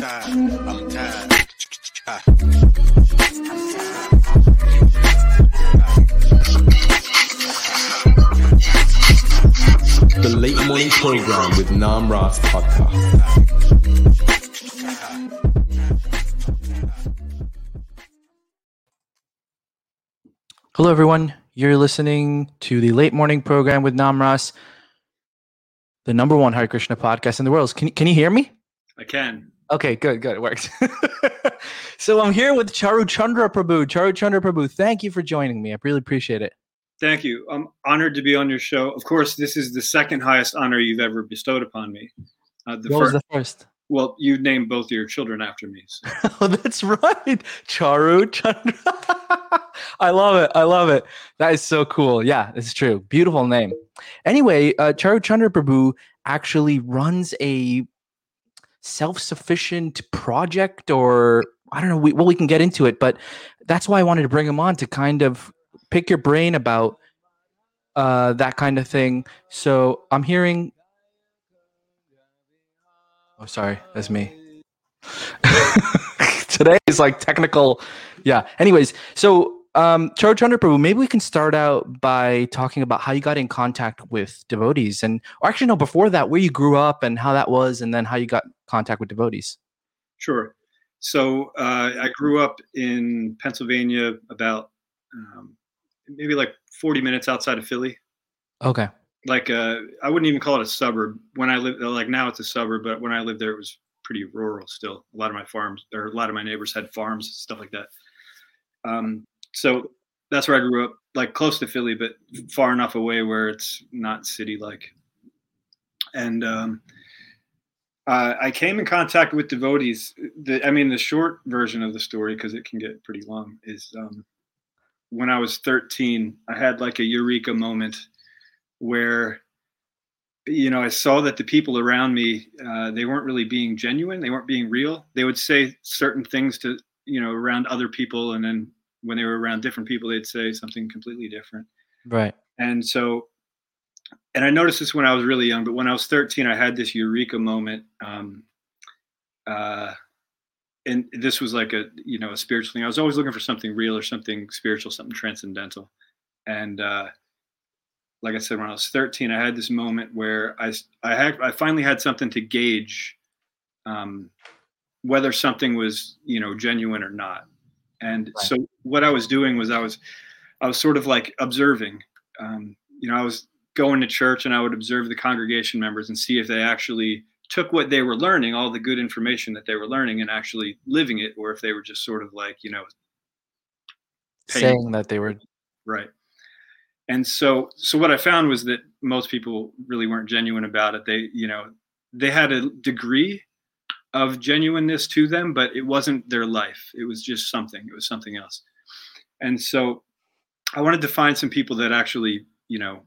tired. I'm tired. The Late Morning Program with Nam Ras Podcast. Hello, everyone. You're listening to the late morning program with Namras, the number one Hare Krishna podcast in the world. Can, can you hear me? I can. Okay, good, good. It worked. so I'm here with Charu Chandra Prabhu. Charu Chandra Prabhu, thank you for joining me. I really appreciate it. Thank you. I'm honored to be on your show. Of course, this is the second highest honor you've ever bestowed upon me. Uh, the what was the first? well, you named both of your children after me. So. oh, that's right. Charu Chandra. I love it. I love it. That is so cool. Yeah, it's true. Beautiful name. Anyway, uh, Charu Chandra Prabhu actually runs a self-sufficient project or I don't know, we, well, we can get into it, but that's why I wanted to bring him on to kind of pick your brain about uh, that kind of thing. So I'm hearing. Oh, sorry, that's me. Today is like technical. Yeah. Anyways, so um, Charu Chandra Prabhu, maybe we can start out by talking about how you got in contact with devotees, and or actually no, before that, where you grew up and how that was, and then how you got contact with devotees. Sure. So uh, I grew up in Pennsylvania, about um, maybe like 40 minutes outside of Philly. Okay. Like uh, I wouldn't even call it a suburb. When I lived, like now it's a suburb, but when I lived there, it was pretty rural still. A lot of my farms, or a lot of my neighbors had farms, stuff like that. Um, so that's where I grew up, like close to Philly, but far enough away where it's not city like. And um, uh, I came in contact with devotees. The, I mean, the short version of the story, because it can get pretty long, is um, when I was 13, I had like a eureka moment where, you know, I saw that the people around me, uh, they weren't really being genuine. They weren't being real. They would say certain things to, you know, around other people. And then when they were around different people, they'd say something completely different. Right. And so, and I noticed this when I was really young, but when I was 13, I had this eureka moment. Um, uh, and this was like a, you know, a spiritual thing. I was always looking for something real or something spiritual, something transcendental. And, uh, like I said, when I was 13, I had this moment where I, I had, I finally had something to gauge, um, whether something was, you know, genuine or not. And Right. so what I was doing was I was, I was sort of like observing, um, you know, I was going to church and I would observe the congregation members and see if they actually took what they were learning, all the good information that they were learning, and actually living it, or if they were just sort of like, you know, Pain. Saying that they were right. And so, so what I found was that most people really weren't genuine about it. They, you know, they had a degree of genuineness to them, but it wasn't their life. It was just something. It was something else. And so, I wanted to find some people that actually, you know,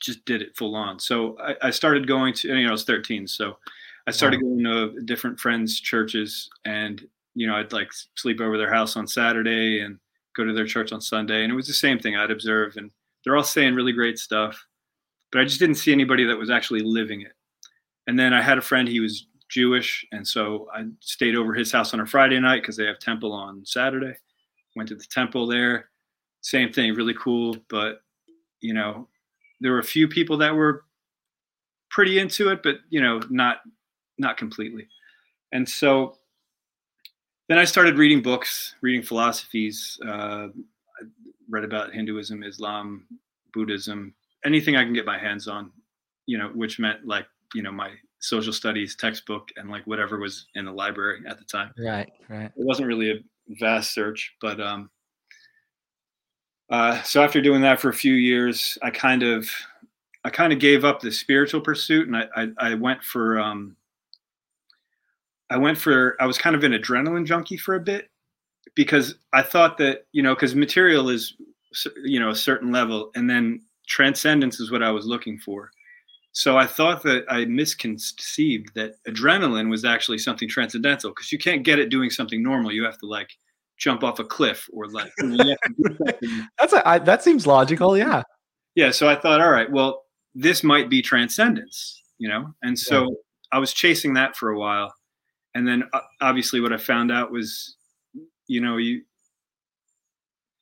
just did it full on. So I, I started going to, you know, I was 13. So I started going to different friends' churches and, you know, I'd like sleep over their house on Saturday and go to their church on Sunday. And it was the same thing I'd observe. And they're all saying really great stuff, but I just didn't see anybody that was actually living it. And then I had a friend, he was Jewish. And so I stayed over his house on a Friday night because they have temple on Saturday. Went to the temple there. Same thing, really cool. But, you know, there were a few people that were pretty into it, but, you know, not not completely. And so then I started reading books, reading philosophies. Uh, I read about Hinduism, Islam, Buddhism, anything I can get my hands on, you know, which meant like, you know, my social studies textbook and like whatever was in the library at the time. right, right. It wasn't really a vast search, but um, uh, so after doing that for a few years, I kind of, I kind of gave up the spiritual pursuit, and I, I, I went for, um, I went for, I was kind of an adrenaline junkie for a bit, because I thought that you know, because material is, you know, a certain level, and then transcendence is what I was looking for. So I thought that I misconceived that adrenaline was actually something transcendental because you can't get it doing something normal. You have to like jump off a cliff or like you know, you have to do something That's a, I, that seems logical. Yeah. yeah so i thought all right well this might be transcendence you know and so i was chasing that for a while and then uh, obviously what I found out was, you know, you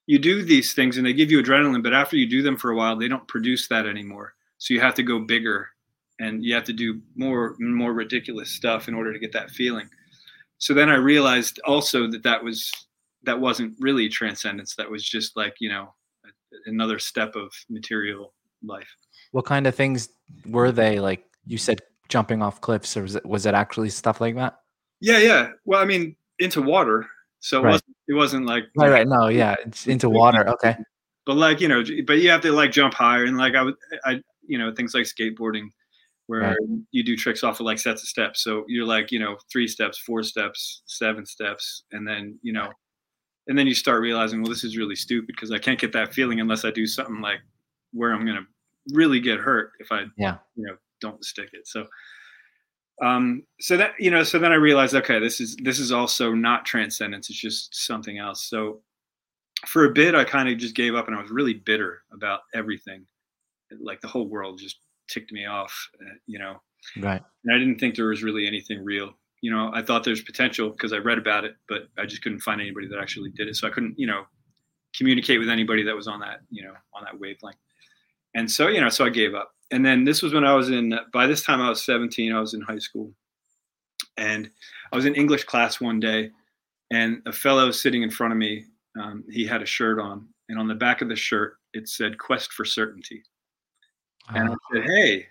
you do these things and they give you adrenaline, but after you do them for a while, they don't produce that anymore. So you have to go bigger and you have to do more and more ridiculous stuff in order to get that feeling. So then I realized also that that was that wasn't really transcendence. That was just like you know another step of material life. What kind of things were they? Like you said, jumping off cliffs, or was it was it actually stuff like that? Yeah, yeah. Well, I mean, into water, so it Right. wasn't it wasn't like Right, right. No, yeah, it's into water. Okay. but like you know, but you have to like jump higher and like I would I you know things like skateboarding where Right. you do tricks off of like sets of steps. So you're like you know three steps, four steps, seven steps, and then you know, and then you start realizing well this is really stupid because I can't get that feeling unless I do something like where I'm gonna really get hurt if I Yeah. you know don't stick it. So um so that you know so then I realized okay this is this is also not transcendence it's just something else. So for a bit I kind of just gave up and I was really bitter about everything. Like the whole world just ticked me off, uh, you know. Right. And I didn't think there was really anything real. You know, I thought there's potential because I read about it, but I just couldn't find anybody that actually did it. So I couldn't, you know, communicate with anybody that was on that, you know, on that wavelength. And so, you know, so I gave up. And then this was when I was in, by this time I was 17, I was in high school. And I was in English class one day, and a fellow sitting in front of me, um, he had a shirt on. And on the back of the shirt, it said Quest for Certainty. And I said, Hey,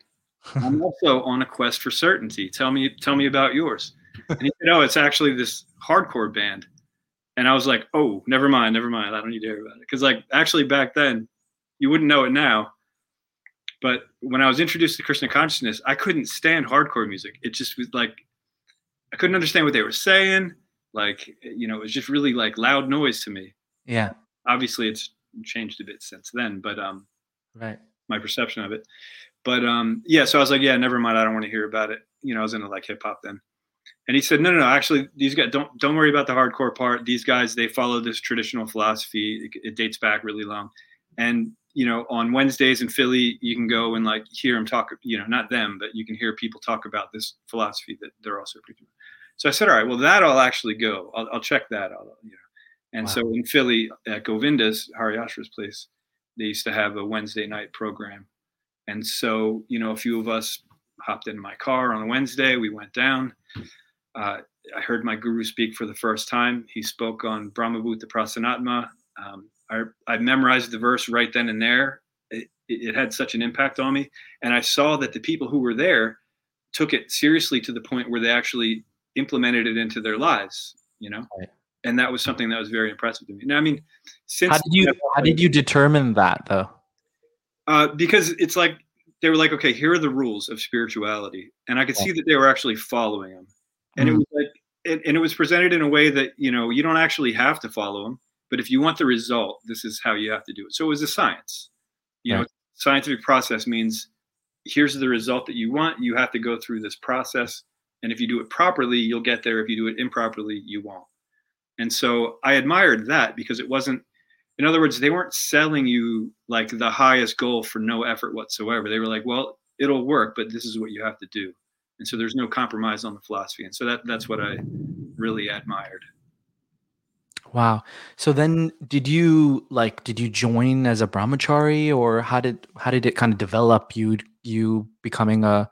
I'm also on a quest for certainty. Tell me, tell me about yours. And he said, "Oh, it's actually this hardcore band." And I was like, "Oh, never mind, never mind. I don't need to hear about it." Because like actually back then, you wouldn't know it now, but when I was introduced to Krishna consciousness, I couldn't stand hardcore music. It just was like I couldn't understand what they were saying. Like you know, it was just really like loud noise to me. yeah. Obviously, it's changed a bit since then, but um, Right. My perception of it. But um, yeah, so I was like, yeah, never mind. I don't want to hear about it. You know, I was into like hip hop then. And he said, no, no, no. Actually, these guys don't don't worry about the hardcore part. These guys they follow this traditional philosophy. It, it dates back really long. And you know, on Wednesdays in Philly, you can go and like hear them talk. You know, not them, but you can hear people talk about this philosophy that they're also preaching. So I said, all right, well, that I'll actually go. I'll, I'll check that out. You know. And Wow. so in Philly at Govinda's, Hariashra's place, they used to have a Wednesday night program. And so, you know, a few of us hopped in my car on a Wednesday. We went down. Uh, I heard my guru speak for the first time. He spoke on Brahmabhuta Prasannatma. Um, I, I memorized the verse right then and there. It, it, had such an impact on me. And I saw that the people who were there took it seriously to the point where they actually implemented it into their lives, you know? Right. And that was something that was very impressive to me. Now, I mean, since How did you how did you determine that though? uh, because it's like they were like, okay, here are the rules of spirituality, and I could Yeah. see that they were actually following them, and it Mhm. was like, it, and it was presented in a way that you know you don't actually have to follow them, but if you want the result, this is how you have to do it. So it was a science, you know, scientific process means here's the result that you want. You have to go through this process, and if you do it properly, you'll get there. If you do it improperly, you won't. And so I admired that because it wasn't in other words, they weren't selling you like the highest goal for no effort whatsoever. They were like, well, it'll work, but this is what you have to do. And so there's no compromise on the philosophy. And so that that's what I really admired. Wow. So then did you like did you join as a brahmachari or how did how did it kind of develop you you becoming a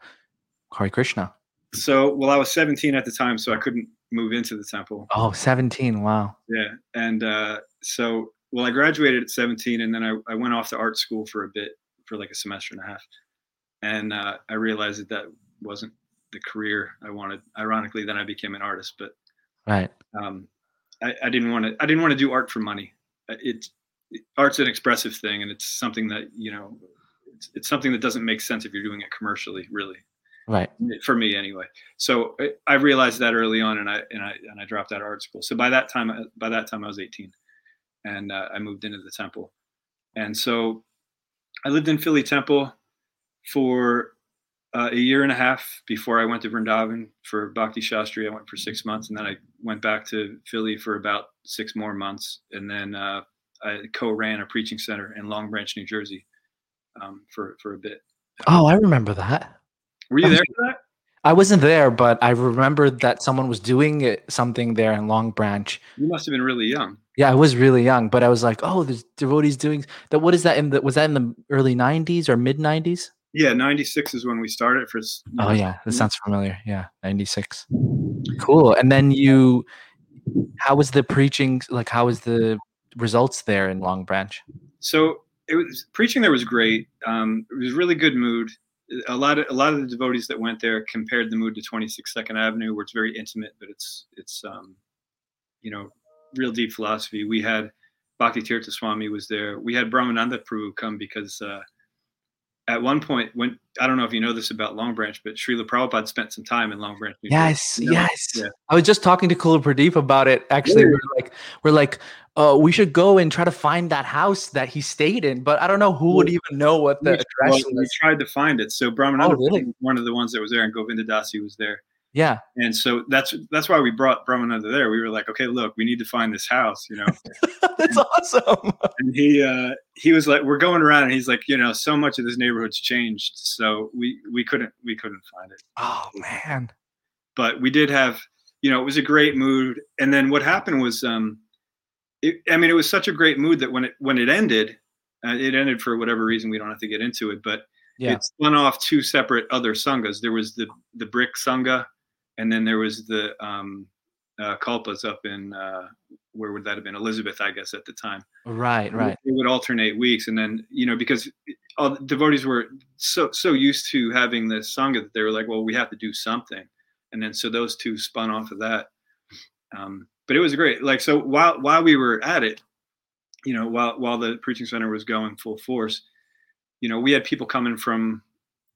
Hare Krishna? So, well, I was 17 at the time, so I couldn't move into the temple. Oh, 17. Wow. Yeah. And uh, so, well, I graduated at 17 and then I, I went off to art school for a bit, for like a semester and a half. And uh, I realized that that wasn't the career I wanted. Ironically, then I became an artist, but Right. um, I, I didn't want to. I didn't want to do art for money. It's it, art's an expressive thing, and it's something that you know, it's, it's something that doesn't make sense if you're doing it commercially, really, Right. for me anyway. So I, realized that early on, and I and I and I dropped out of art school. So by that time, I- by that time, I was 18, and uh, I moved into the temple, and so I lived in Philly Temple for uh, a year and a half before I went to Vrindavan for Bhakti Shastri. I went for six months, and then I went back to Philly for about six more months, and then uh, I co-ran a preaching center in Long Branch, New Jersey, um, for for a bit. Oh, I remember that. Were you there for that? I wasn't there, but I remembered that someone was doing it, something there in Long Branch. You must have been really young. Yeah, I was really young, but I was like, "Oh, there's devotees doing that." What is that in the? Was that in the early '90s or mid '90s? Yeah, '96 is when we started. For Oh yeah, that sounds familiar. Yeah, '96. Cool. And then you, how was the preaching? Like, how was the results there in Long Branch? so it was preaching there was great. Um, it was really good mood. A lot of a lot of the devotees that went there compared the mood to 26 Second Avenue, where it's very intimate, but it's it's um, you know real deep philosophy. We had Bhakti Tirtha Swami was there. We had Brahmananda Prabhu come because uh, at one point when I don't know if you know this about Long Branch, but Srila Prabhupada spent some time in Long Branch. Yes, You know? yes. Yeah. I was just talking to Kula Pradeep about it. Actually, Really? we're like, we're like, uh, we should go and try to find that house that he stayed in, but I don't know who would even know what the we, well, address we tried to find it. So Brahmananda Oh, really? Was one of the ones that was there, and Govinda Dasi was there. Yeah, And so that's that's why we brought Brahmananda there. We were like, okay, look, we need to find this house, you know. that's awesome. and he uh, he was like, we're going around, and he's like, you know, so much of this neighborhood's changed, so we we couldn't we couldn't find it. Oh man. But we did have, you know, it was a great mood. And then what happened was, um, it, I mean, it was such a great mood that when it when it ended, uh, it ended for whatever reason. We don't have to get into it, but Yeah. it spun off two separate other sanghas. There was the the brick sangha, and then there was the um, uh, kalpas up in uh, where would that have been? Elizabeth, I guess, at the time. Right, right. It would alternate weeks, and then you know because all the devotees were so so used to having the sangha that they were like, well, we have to do something, and then so those two spun off of that. Um, but it was great. Like so, while while we were at it, you know, while while the preaching center was going full force, you know, we had people coming from,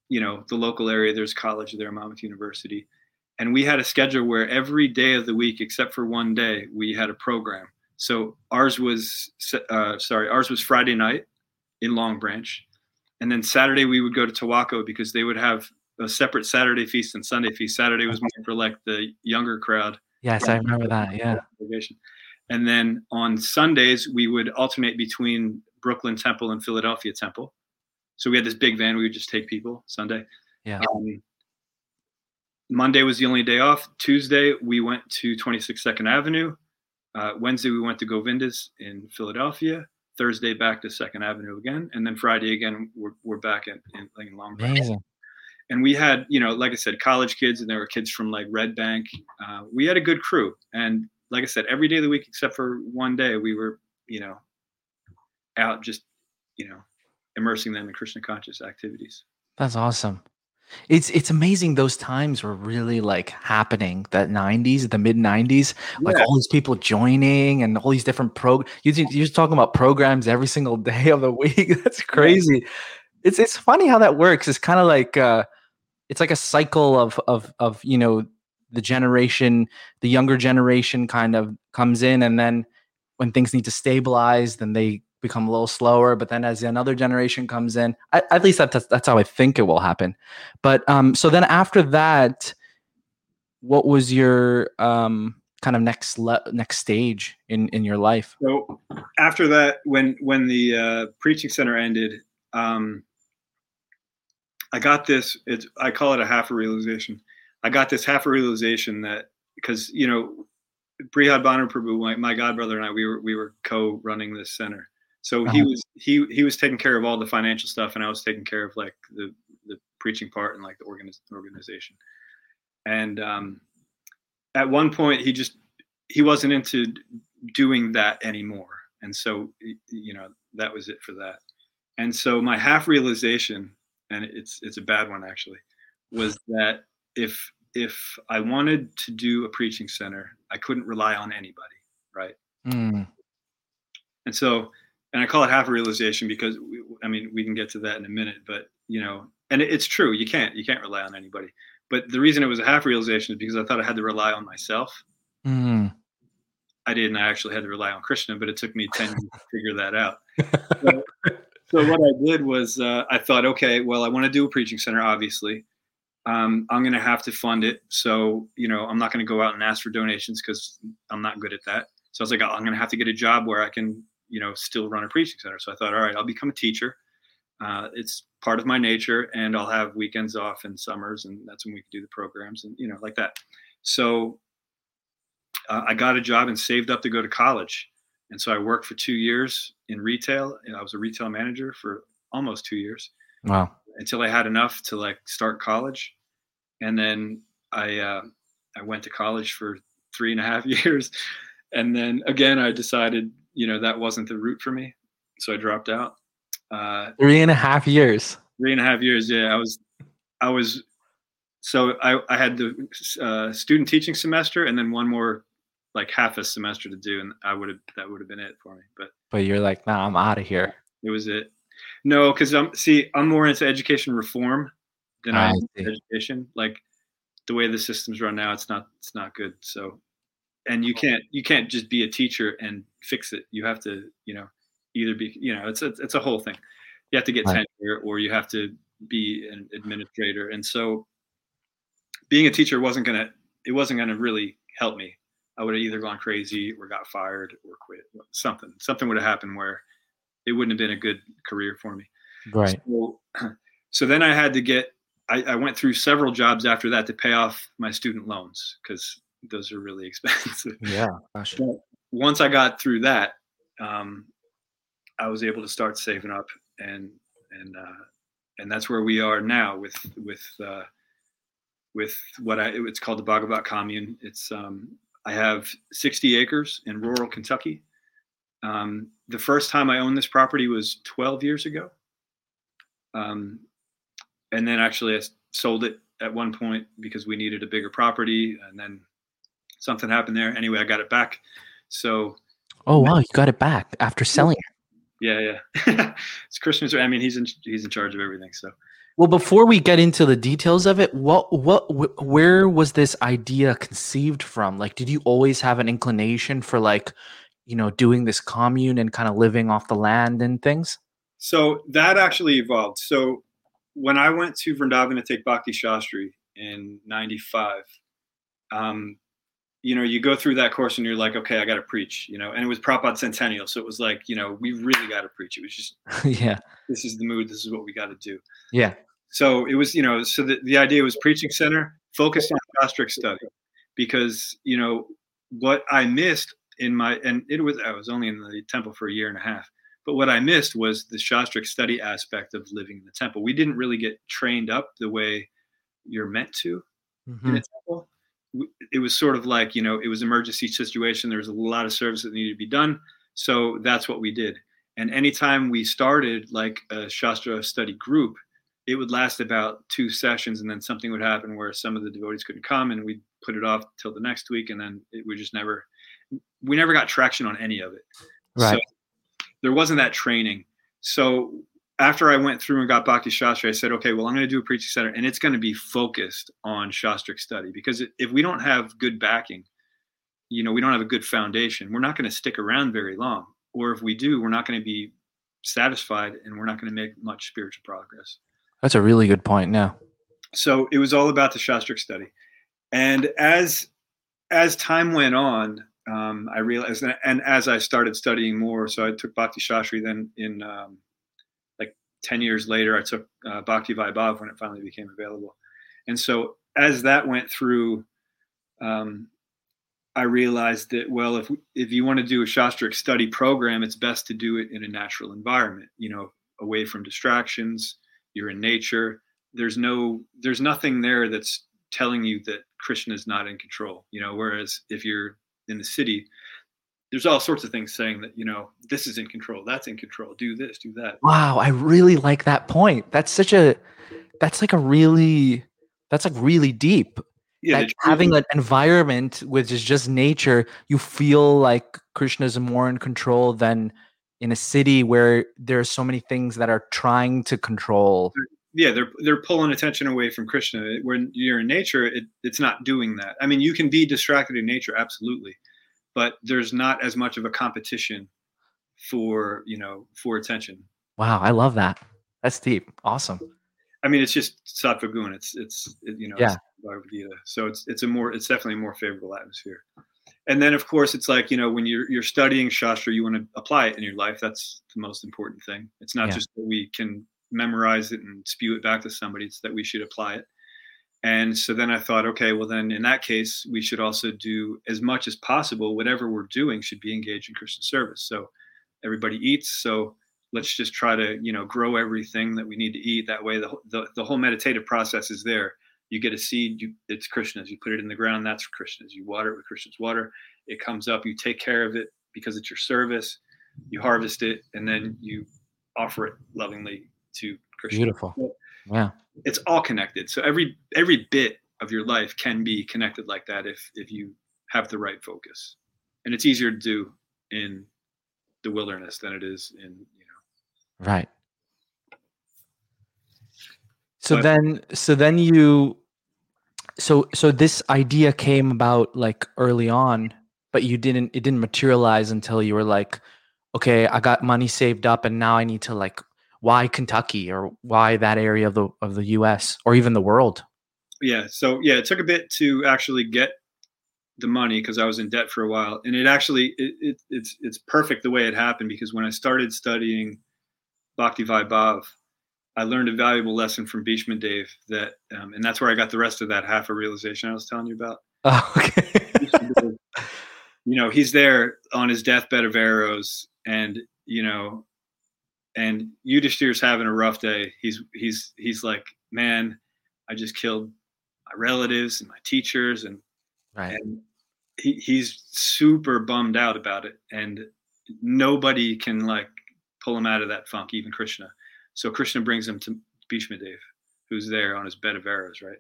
you know, the local area. There's college there, Monmouth University, and we had a schedule where every day of the week, except for one day, we had a program. So ours was, uh, sorry, ours was Friday night in Long Branch, and then Saturday we would go to Towaco because they would have a separate Saturday feast and Sunday feast. Saturday was more for like the younger crowd. Yes, I remember that. Yeah. And then on Sundays, we would alternate between Brooklyn Temple and Philadelphia Temple. So we had this big van. We would just take people Sunday. Yeah. Um, Monday was the only day off. Tuesday, we went to 26 Second Avenue. Uh, Wednesday, we went to Govinda's in Philadelphia. Thursday, back to Second Avenue again. And then Friday, again, we're, we're back in, in, in Long Amazing. and we had you know like i said college kids and there were kids from like red bank uh, we had a good crew and like i said every day of the week except for one day we were you know out just you know immersing them in krishna conscious activities That's awesome. It's it's amazing those times were really like happening. That '90s, the mid '90s, like all these people joining and all these different pro. You you're just talking about programs every single day of the week. That's crazy. It's it's funny how that works. It's kind of like uh, it's like a cycle of of of you know the generation, the younger generation kind of comes in, and then when things need to stabilize, then they become a little slower. But then as another generation comes in, I, at least that's that's how I think it will happen. But um, so then after that, what was your um kind of next le- next stage in in your life? so after that when when the uh, preaching center ended um, i got this it's i call it a half a realization i got this half a realization that because you know Brihad Prabhu, my, my godbrother and I, we were we were co-running this center. So he Uh-huh. was he he was taking care of all the financial stuff, and I was taking care of like the the preaching part and like the organiz- organization. And um, at one point, he just he wasn't into doing that anymore, and so you know that was it for that. And so my half realization, and it's it's a bad one actually, was that if if I wanted to do a preaching center, I couldn't rely on anybody, right? Mm, And so, and I call it half a realization because we, I mean we can get to that in a minute, but you know, and it, it's true, you can't you can't rely on anybody. But the reason it was a half realization is because I thought I had to rely on myself. mm. I didn't. I actually had to rely on Krishna, but it took me ten years to figure that out. So, so what I did was uh, I thought, okay, well, I want to do a preaching center, obviously. Um, I'm going to have to fund it. So, you know, I'm not going to go out and ask for donations because I'm not good at that. So I was like, I'm going to have to get a job where I can, you know, still run a preaching center. So I thought, all right, I'll become a teacher. Uh, it's part of my nature, and I'll have weekends off and summers, and that's when we can do the programs and you know like that. So uh, I got a job and saved up to go to college, and so I worked for two years in retail, and I was a retail manager for almost two years Wow. until I had enough to like start college, and then I uh, I went to college for three and a half years, and then again I decided you know that wasn't the route for me, so I dropped out. Uh, Three and a half years. three and a half years, yeah, I was I was so I I had the uh, student teaching semester and then one more like half a semester to do, and I would have that would have been it for me, but But you're like, nah, I'm out of here. it was it. No, because I'm see, I'm more into education reform than I I am education. Like the way the systems run now, it's not it's not good. So, and you can't you can't just be a teacher and fix it. You have to you know either be you know it's a, it's a whole thing. You have to get Right. tenure or you have to be an administrator. And so, being a teacher wasn't gonna it wasn't gonna really help me. I would have either gone crazy or got fired or quit. Something something would have happened where it wouldn't have been a good career for me. Right. So, so then I had to get, I, I went through several jobs after that to pay off my student loans because those are really expensive. Yeah. Gosh. Once I got through that, um, I was able to start saving up and, and, uh, and that's where we are now with, with, uh, with what I, it's called the Bhagavat commune. It's, um, I have 60 acres in rural Kentucky. Um, the first time I owned this property was 12 years ago. Um, and then actually I sold it at one point because we needed a bigger property and then something happened there. Anyway, I got it back. So Oh wow, you got it back after selling it. yeah, yeah. it's Krishna's. I mean, he's in, he's in charge of everything. So Well, before we get into the details of it, what what wh- where was this idea conceived from? Like, did you always have an inclination for like, you know, doing this commune and kind of living off the land and things? So that actually evolved. So when I went to Vrindavan to take Bhakti Shastri in '95, um, you know, you go through that course and you're like, okay, I got to preach, you know, and it was Prabhupada Centennial, so it was like, you know, we really got to preach. It was just yeah. this is the mood, this is what we got to do. Yeah. So it was, you know, so the, the idea was preaching center focused on Shastric study because, you know, what I missed in my, and it was, I was only in the temple for a year and a half, but what I missed was the Shastric study aspect of living in the temple. We didn't really get trained up the way you're meant to in Mhm. a temple. It was sort of like, you know, it was emergency situation. There was a lot of service that needed to be done. So that's what we did. And anytime we started like a Shastra study group, it would last about two sessions and then something would happen where some of the devotees couldn't come and we'd put it off till the next week and then it would just never we never got traction on any of it Right. so there wasn't that training so after i went through and got bhakti shastri i said okay well i'm going to do a preaching center and it's going to be focused on shastric study because if we don't have good backing you know we don't have a good foundation we're not going to stick around very long or if we do we're not going to be satisfied and we're not going to make much spiritual progress That's a really good point. Now. so it was all about the shastric study and as as time went on um, i realized and as i started studying more so i took bhakti shastri then in um, 10 years later i took uh, bhakti vaibhav when it finally became available. And so as that went through um, i realized that well if if you want to do a shastric study program it's best to do it in a natural environment you know away from distractions. You're in nature. There's no there's nothing there that's telling you that krishna is not in control you know whereas if you're in the city there's all sorts of things saying that you know this is in control that's in control do this do that Wow, I really like that point. That's such a that's like a really that's like really deep. yeah like having an environment which is just nature, you feel like Krishna is more in control than in a city where there are so many things that are trying to control. yeah they're they're pulling attention away from krishna when you're in nature it, it's not doing that i mean you can be distracted in nature absolutely but there's not as much of a competition for you know for attention Wow, I love that. That's deep. Awesome. I mean, it's just sattva gun. It's it's it, you know Yeah. it's So it's it's a more it's definitely a more favorable atmosphere. And then of course it's like you know when you're you're studying shastra, you want to apply it in your life. That's the most important thing. It's not Yeah. just that we can memorize it and spew it back to somebody. It's that we should apply it. And so then I thought, okay, well then in that case, we should also do as much as possible. Whatever we're doing should be engaged in Krishna service. So everybody eats. So let's just try to you know grow everything that we need to eat. That way, the the, the whole meditative process is there. You get a seed, you, it's Krishna's. You put it in the ground, that's Krishna's. You water it with Krishna's water. It comes up. You take care of it because it's your service. You harvest it, and then you offer it lovingly to Krishna. Beautiful. Yeah. It's all connected. So every every bit of your life can be connected like that if if you have the right focus. And it's easier to do in the wilderness than it is in you know Right. So But- then so then you so so this idea came about like early on, but you didn't it didn't materialize until you were like, okay, I got money saved up and now I need to like why Kentucky or why that area of the of the US or even the world? yeah so yeah it took a bit to actually get the money because i was in debt for a while and it actually it, it, it's it's perfect the way it happened because when i started studying bhakti vaibhav i learned a valuable lesson from bhishma dev that um, and that's where i got the rest of that half a realization i was telling you about Oh, okay. You know he's there on his deathbed of arrows and you know and Yudhishthir's having a rough day. He's he's he's like man i just killed my relatives and my teachers and right. and he, he's super bummed out about it and nobody can like pull him out of that funk even krishna. So krishna brings him to bhishma dev who's there on his bed of arrows right?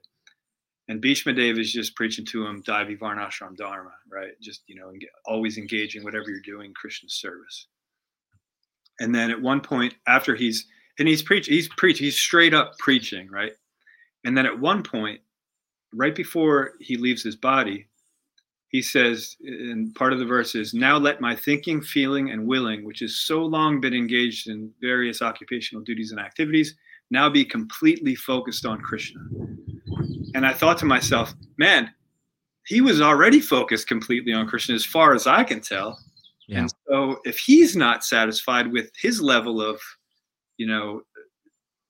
And bhishma dev is just preaching to him daivi varnashram dharma right? Just you know always engaging whatever you're doing krishna's service and then at one point after he's and he's preaching he's preaching he's straight up preaching right and then at one point right before he leaves his body, he says, and part of the verse is, Now let my thinking, feeling, and willing, which has so long been engaged in various occupational duties and activities, now be completely focused on Krishna. And I thought to myself, man, he was already focused completely on Krishna as far as I can tell. Yeah. And so if he's not satisfied with his level of, you know,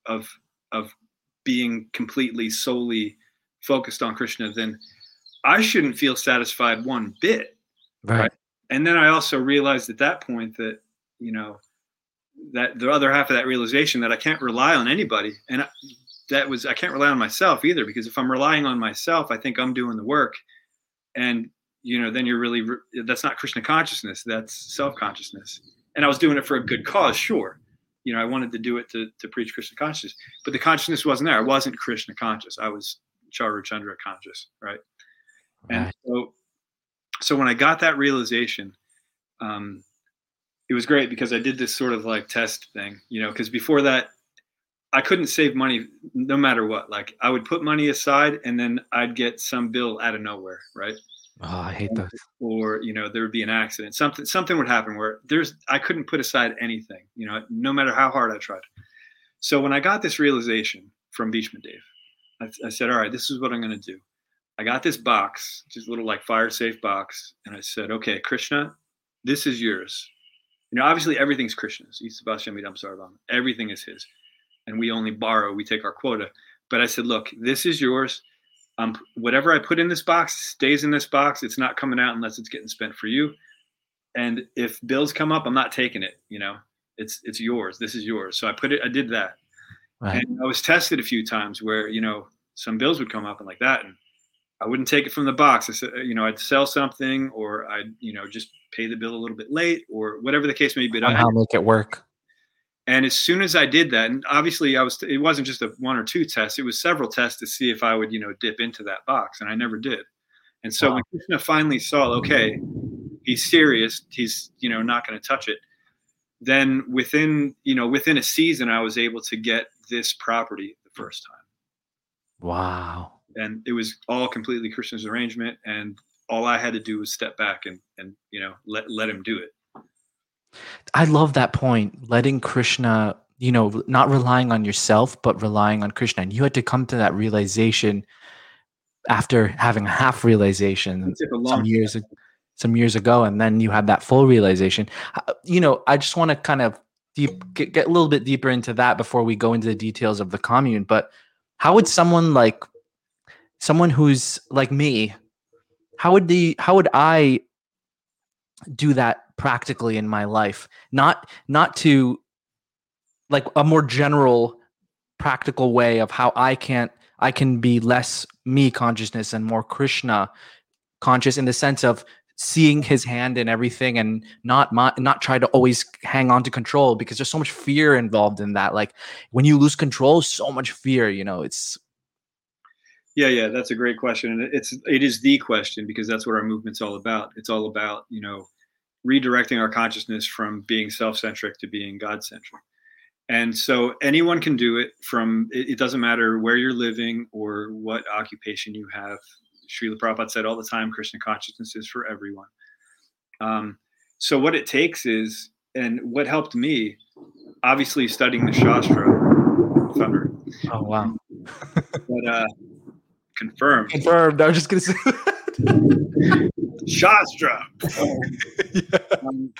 of of being completely solely focused on Krishna, then I shouldn't feel satisfied one bit. Right. And then I also realized at that point that, you know, that the other half of that realization that I can't rely on anybody. And I, that was, I can't rely on myself either, because if I'm relying on myself, I think I'm doing the work. And, you know, then you're really, re- that's not Krishna consciousness, that's self consciousness. And I was doing it for a good cause, sure. You know, I wanted to do it to, to preach Krishna consciousness, but the consciousness wasn't there. I wasn't Krishna conscious. I was Charu Chandra conscious, right? And so, so when I got that realization, um, it was great because I did this sort of like test thing, you know, because before that, I couldn't save money no matter what. Like I would put money aside and then I'd get some bill out of nowhere, right? Oh, I hate those. Or you know there would be an accident, something something would happen where there's I couldn't put aside anything, you know, no matter how hard I tried. So when I got this realization from Bhishma Dev, I, I said, all right, this is what I'm going to do. I got this box, just a little like fire safe box, and I said, okay, Krishna, this is yours. You know, obviously everything's Krishna's. Ishavasyam idam Sarvam. Everything is his. And we only borrow, we take our quota. But I said, look, this is yours. Um, whatever I put in this box stays in this box. It's not coming out unless it's getting spent for you. And if bills come up, I'm not taking it. You know, it's it's yours. This is yours. So I put it. I did that. Right. And I was tested a few times where you know some bills would come up and like that, and I wouldn't take it from the box. I said, you know, I'd sell something, or I'd you know just pay the bill a little bit late, or whatever the case may be. But I- Somehow make it work. And as soon as I did that, and obviously I was, it wasn't just a one or two tests; it was several tests to see if I would, you know, dip into that box, and I never did. And so Wow. when Krishna finally saw, okay, he's serious, he's, you know, not going to touch it. Then within, you know, within a season, I was able to get this property the first time, Wow. and it was all completely Krishna's arrangement, and all I had to do was step back and, and you know, let let him do it. I love that point. Letting Krishna, you know, not relying on yourself, but relying on Krishna. And you had to come to that realization after having a half realization It took a some years some years ago and then you had that full realization Uh, you know i just want to kind of deep get, get a little bit deeper into that before we go into the details of the commune. But how would someone like someone who's like me, how would the how would I do that practically in my life? Not not to like a more general practical way of how I can't I can be less me consciousness and more Krishna conscious in the sense of seeing his hand in everything and not my, not try to always hang on to control because there's so much fear involved in that like when you lose control so much fear you know it's yeah yeah that's a great question and it's it is the question because that's what our movement's all about it's all about you know redirecting our consciousness from being self-centric to being god-centric and so anyone can do it from it, it doesn't matter where you're living or what occupation you have Srila Prabhupada said all the time, Krishna consciousness is for everyone. Um, so what it takes is, and what helped me, obviously studying the Shastra, Thunder. oh wow, but uh, confirmed. confirmed. I was just gonna say Shastra. um,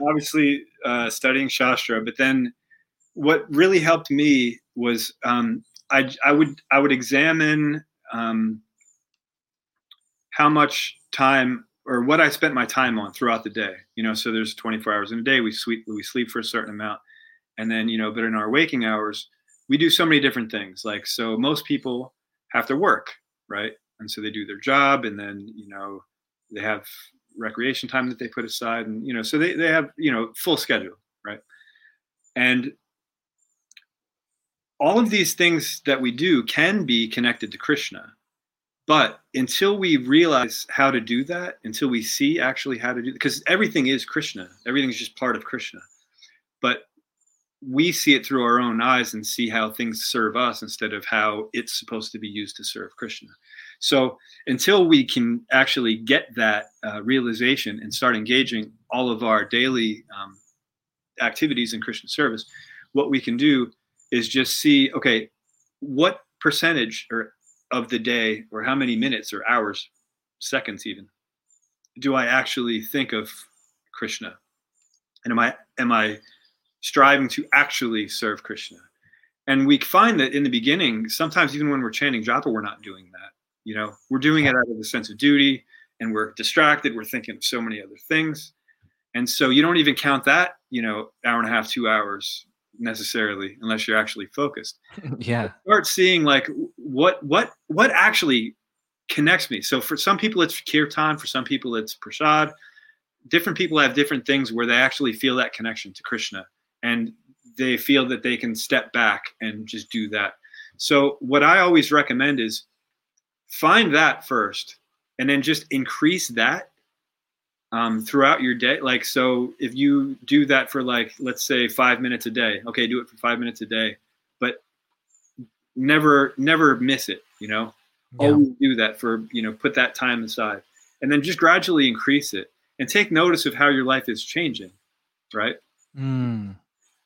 obviously uh, studying Shastra, but then what really helped me was um, I I would I would examine um, how much time or what I spent my time on throughout the day. You know, so there's 24 hours in a day. We sleep we sleep for a certain amount, and then you know, but in our waking hours, we do so many different things. Like so, most people have to work, right? And so they do their job, and then you know, they have recreation time that they put aside, and you know, so they they have you know full schedule, right? And all of these things that we do can be connected to Krishna but until we realize how to do that, until we see actually how to do because everything is Krishna, everything's just part of Krishna. But we see it through our own eyes and see how things serve us instead of how it's supposed to be used to serve Krishna. So until we can actually get that uh, realization and start engaging all of our daily um, activities in Krishna service, what we can do is just see, okay, what percentage or of the day or how many minutes or hours, seconds even, do I actually think of Krishna? And am I am I striving to actually serve Krishna? And we find that in the beginning, sometimes even when we're chanting japa, we're not doing that. You know, we're doing it out of a sense of duty and we're distracted. We're thinking of so many other things. And so you don't even count that, you know, hour and a half, two hours necessarily unless you're actually focused yeah start seeing like what what what actually connects me so for some people it's kirtan for some people it's prasad different people have different things where they actually feel that connection to krishna and they feel that they can step back and just do that so what i always recommend is find that first and then just increase that um, throughout your day. Like, so if you do that for like, let's say five minutes a day, okay, do it for five minutes a day, but never, never miss it, you know, yeah. always do that for, you know, put that time aside and then just gradually increase it and take notice of how your life is changing. Right. Mm.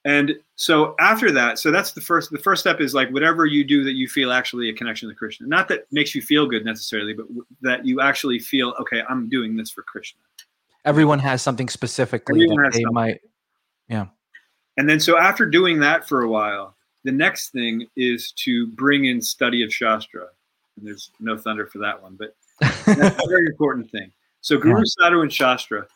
And so after that, so that's the first, the first step is like whatever you do that you feel actually a connection to Krishna, not that makes you feel good necessarily, but that you actually feel, okay, I'm doing this for Krishna everyone has something specifically Everyone that they something. might yeah And then so after doing that for a while, the next thing is to bring in study of Shastra. And there's no thunder for that one, but that's a very important thing. So Guru, Sadhu, and Shastra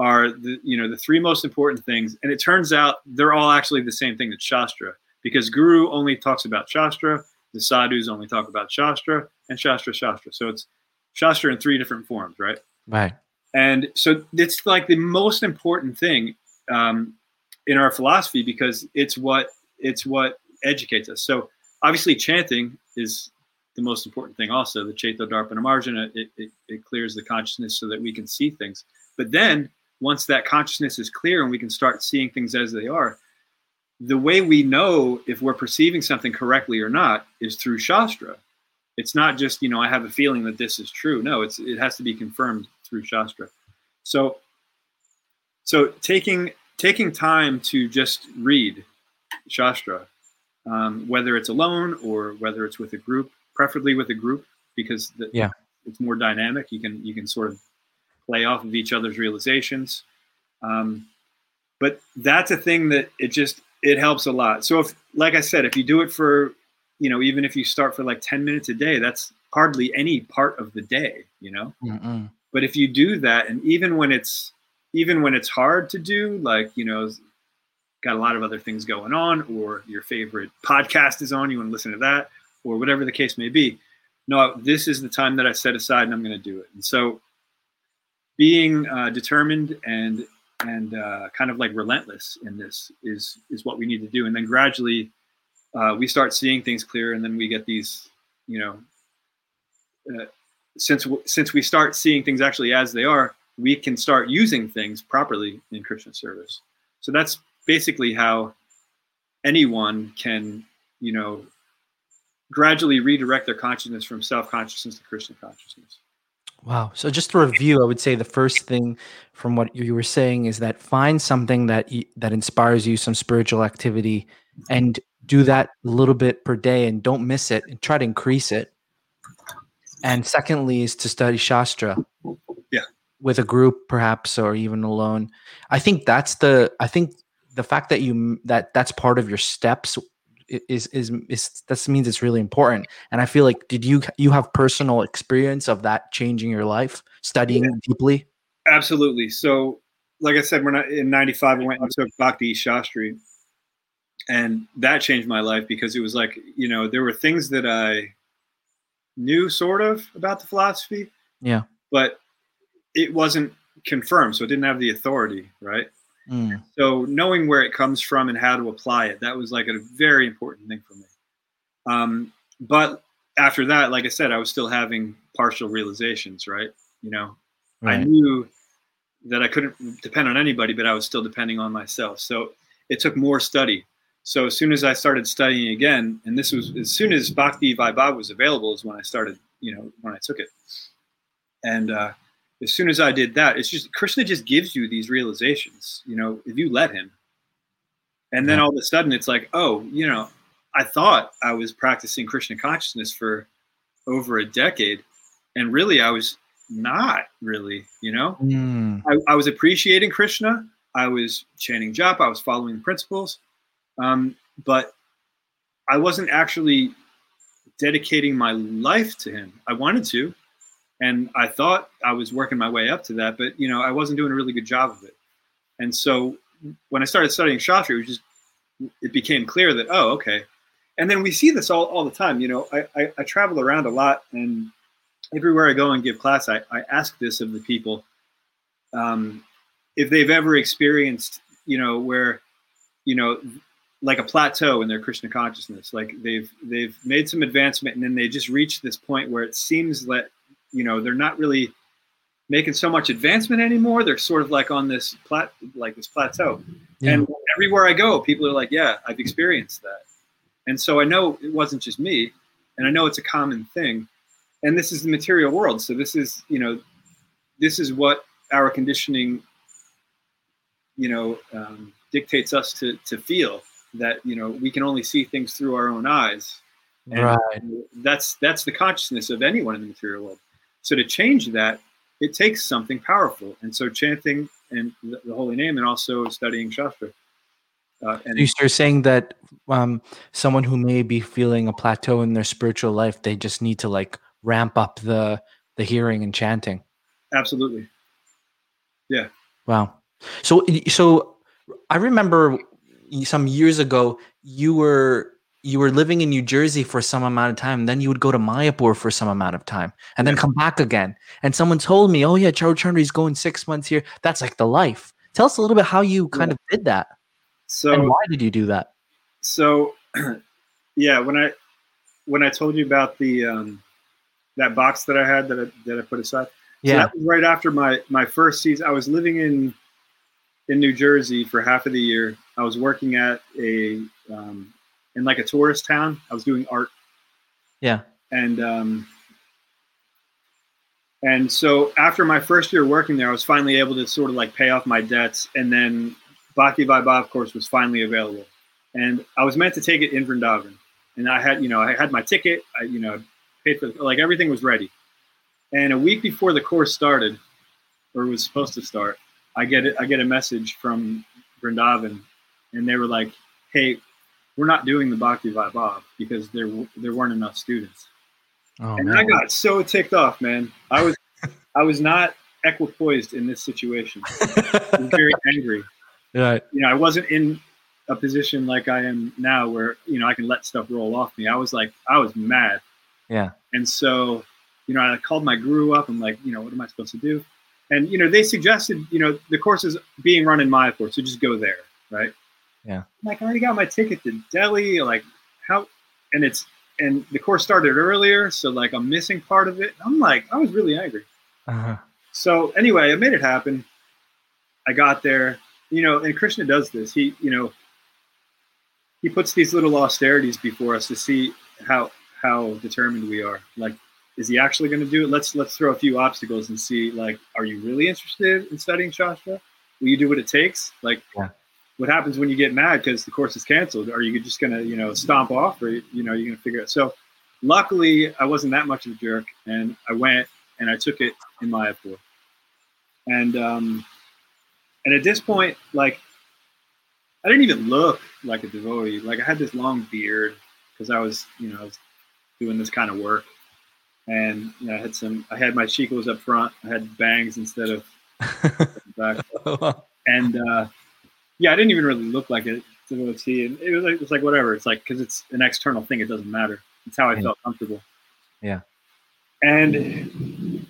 are the you know the three most important things. And it turns out they're all actually the same thing. It's Shastra because Guru only talks about Shastra, the Sadhus only talk about Shastra, and Shastra Shastra. So it's Shastra in three different forms, right? right And so it's like the most important thing um, in our philosophy because it's what it's what educates us. So obviously, chanting is the most important thing. Also, the Ceto Darpana Marjana it, it, it clears the consciousness so that we can see things. But then once that consciousness is clear and we can start seeing things as they are, the way we know if we're perceiving something correctly or not is through Shastra. It's not just you know I have a feeling that this is true. No, it's it has to be confirmed through Shastra. So, so taking taking time to just read Shastra, um, whether it's alone or whether it's with a group, preferably with a group, because the, Yeah. it's more dynamic. You can you can sort of play off of each other's realizations. Um, but that's a thing that it just it helps a lot. So if like I said, if you do it for you know, even if you start for like 10 minutes a day, that's hardly any part of the day, you know? Mm-mm. But if you do that, and even when it's even when it's hard to do, like, you know, got a lot of other things going on, or your favorite podcast is on, you want to listen to that, or whatever the case may be. No, this is the time that I set aside and I'm going to do it. And so being uh, determined and and uh, kind of like relentless in this is is what we need to do. And then gradually uh, we start seeing things clear, and then we get these, you know, uh, since since we start seeing things actually as they are, we can start using things properly in Krishna service. So that's basically how anyone can, you know, gradually redirect their consciousness from self consciousness to Krishna consciousness. Wow. So just to review, I would say the first thing from what you were saying is that find something that that inspires you, some spiritual activity, and do that a little bit per day, and don't miss it, and try to increase it. And secondly, is to study shastra. Yeah. With a group, perhaps, or even alone. I think that's the. I think the fact that you that that's part of your steps is is is that means it's really important and i feel like did you you have personal experience of that changing your life studying deeply Absolutely. So, like I said, when I in '95, I went and took Bhakti Shastri, and that changed my life because it was like you know there were things that I knew sort of about the philosophy, yeah but it wasn't confirmed, so it didn't have the authority, right? Mm, So knowing where it comes from and how to apply it, that was like a very important thing for me. Um, but after that, like I said, I was still having partial realizations, right? You know, I knew that I couldn't depend on anybody, but I was still depending on myself. So it took more study. So as soon as I started studying again, and this was as soon as Bhakti Vaibhav was available, is when I started, you know, when I took it. And uh, as soon as I did that, it's just Krishna just gives you these realizations, you know, if you let him. And then all of a sudden it's like, oh, you know, I thought I was practicing Krishna consciousness for over a decade. And really I was not really, you know. Mm, I, I was appreciating Krishna. I was chanting japa. I was following the principles, um, but I wasn't actually dedicating my life to him. I wanted to, and I thought I was working my way up to that, but you know, I wasn't doing a really good job of it. And so, when I started studying Shastri, it was just it became clear that oh, okay. And then we see this all, all the time. You know, I, I, I travel around a lot, and everywhere I go and give class, I, I ask this of the people um, if they've ever experienced, you know, where, you know, like a plateau in their Krishna consciousness, like they've they've made some advancement and then they just reach this point where it seems that, you know, they're not really making so much advancement anymore. They're sort of like on this plat like this plateau. yeah. And everywhere I go, people are like, "Yeah, I've experienced that." And so I know it wasn't just me, and I know it's a common thing. And this is the material world, so this is, you know, this is what our conditioning, you know, um, dictates us to to feel that you know we can only see things through our own eyes. And right that's that's the consciousness of anyone in the material world. So to change that, it takes something powerful. And so chanting and the, the holy name, and also studying shastra. Uh, and You- you're saying that um, someone who may be feeling a plateau in their spiritual life they just need to like ramp up the the hearing and chanting absolutely, Yeah. Wow. So so I remember some years ago you were you were living in New Jersey for some amount of time, then you would go to Mayapur for some amount of time, and then come back again. And someone told me, "Oh yeah, Charu Chandra's going six months here. That's like the life." Tell us a little bit how you kind of did that, so and why did you do that? so yeah when i when i told you about the um that box that i had that i that i put aside so Yeah, that was right after my my first season i was living in in new jersey for half of the year i was working at a um in like a tourist town i was doing art. Yeah, and um and so after my first year working there i was finally able to sort of like pay off my debts. And then bhakti vaibhav of course was finally available. And i was meant to take it in vrindavan. And i had you know i had my ticket. I you know paid for like everything was ready. And a week before the course started or was supposed to start i get it i get a message from Vrindavan, and they were like, "Hey, we're not doing the Bhakti Vaibhav because there there weren't enough students." Oh, and man. I got so ticked off, man. I was I was not equipoised in this situation. I was very angry. right. You know, I wasn't in a position like I am now where, you know, I can let stuff roll off me. I was like, I was mad. Yeah. And so, you know, I called my guru up. I'm like, you know, what am I supposed to do? And, you know, they suggested, you know, the course is being run in Mayapur, so just go there, right? Yeah. I'm like, I already got my ticket to Delhi. Like, how? And it's, and the course started earlier, so like I'm missing part of it. I'm like, I was really angry. Uh-huh. So anyway, I made it happen. I got there, you know, and Krishna does this. He, you know, he puts these little austerities before us to see how how determined we are. Like, is he actually going to do it? Let's let's throw a few obstacles and see. Like, are you really interested in studying Shastra? Will you do what it takes? Like, Yeah. What happens when you get mad because the course is canceled? Are you just going to you know stomp off, or you know you're going to figure it? Out. So, luckily, I wasn't that much of a jerk, and I went and I took it in Mayapur. And um, and at this point, like I didn't even look like a devotee. Like I had this long beard because I was, you know, I was doing this kind of work. And you know, I had some. I had my chicos up front. I had bangs instead of back. And uh, yeah, I didn't even really look like a devotee. And it was like it's like whatever. It's like because it's an external thing. It doesn't matter. It's how I Yeah. felt comfortable. Yeah. And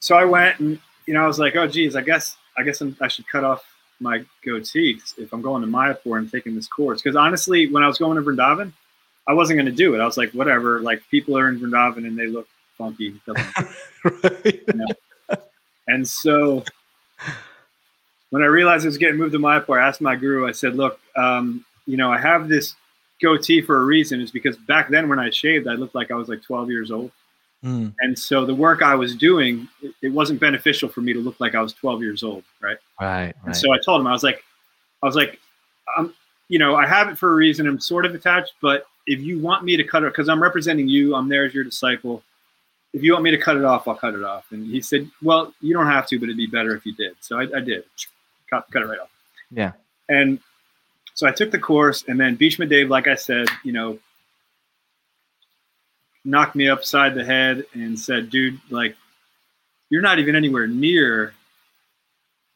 so I went and you know I was like, oh geez, I guess I guess I'm, I should cut off my goatee if I'm going to Mayapur and taking this course. Because honestly, when I was going to Vrindavan, I wasn't going to do it. I was like, whatever. Like people are in Vrindavan and they look funky. It doesn't right. and so when I realized I was getting moved to Mayapur, I asked my guru, I said, look, um, you know, I have this goatee for a reason. It's because back then when I shaved, I looked like I was like 12 years old. Mm, And so the work I was doing, it, it wasn't beneficial for me to look like I was 12 years old. Right. right. And so I told him, I was like, I was like, I'm, you know, I have it for a reason. I'm sort of attached, but if you want me to cut it, because I'm representing you, I'm there as your disciple. If you want me to cut it off, I'll cut it off. And he said, well, you don't have to, but it'd be better if you did. So I, I did, cut, cut it right off. Yeah. And so I took the course, and then Bhishma Dev, like I said, you know, knocked me upside the head and said, dude, like, you're not even anywhere near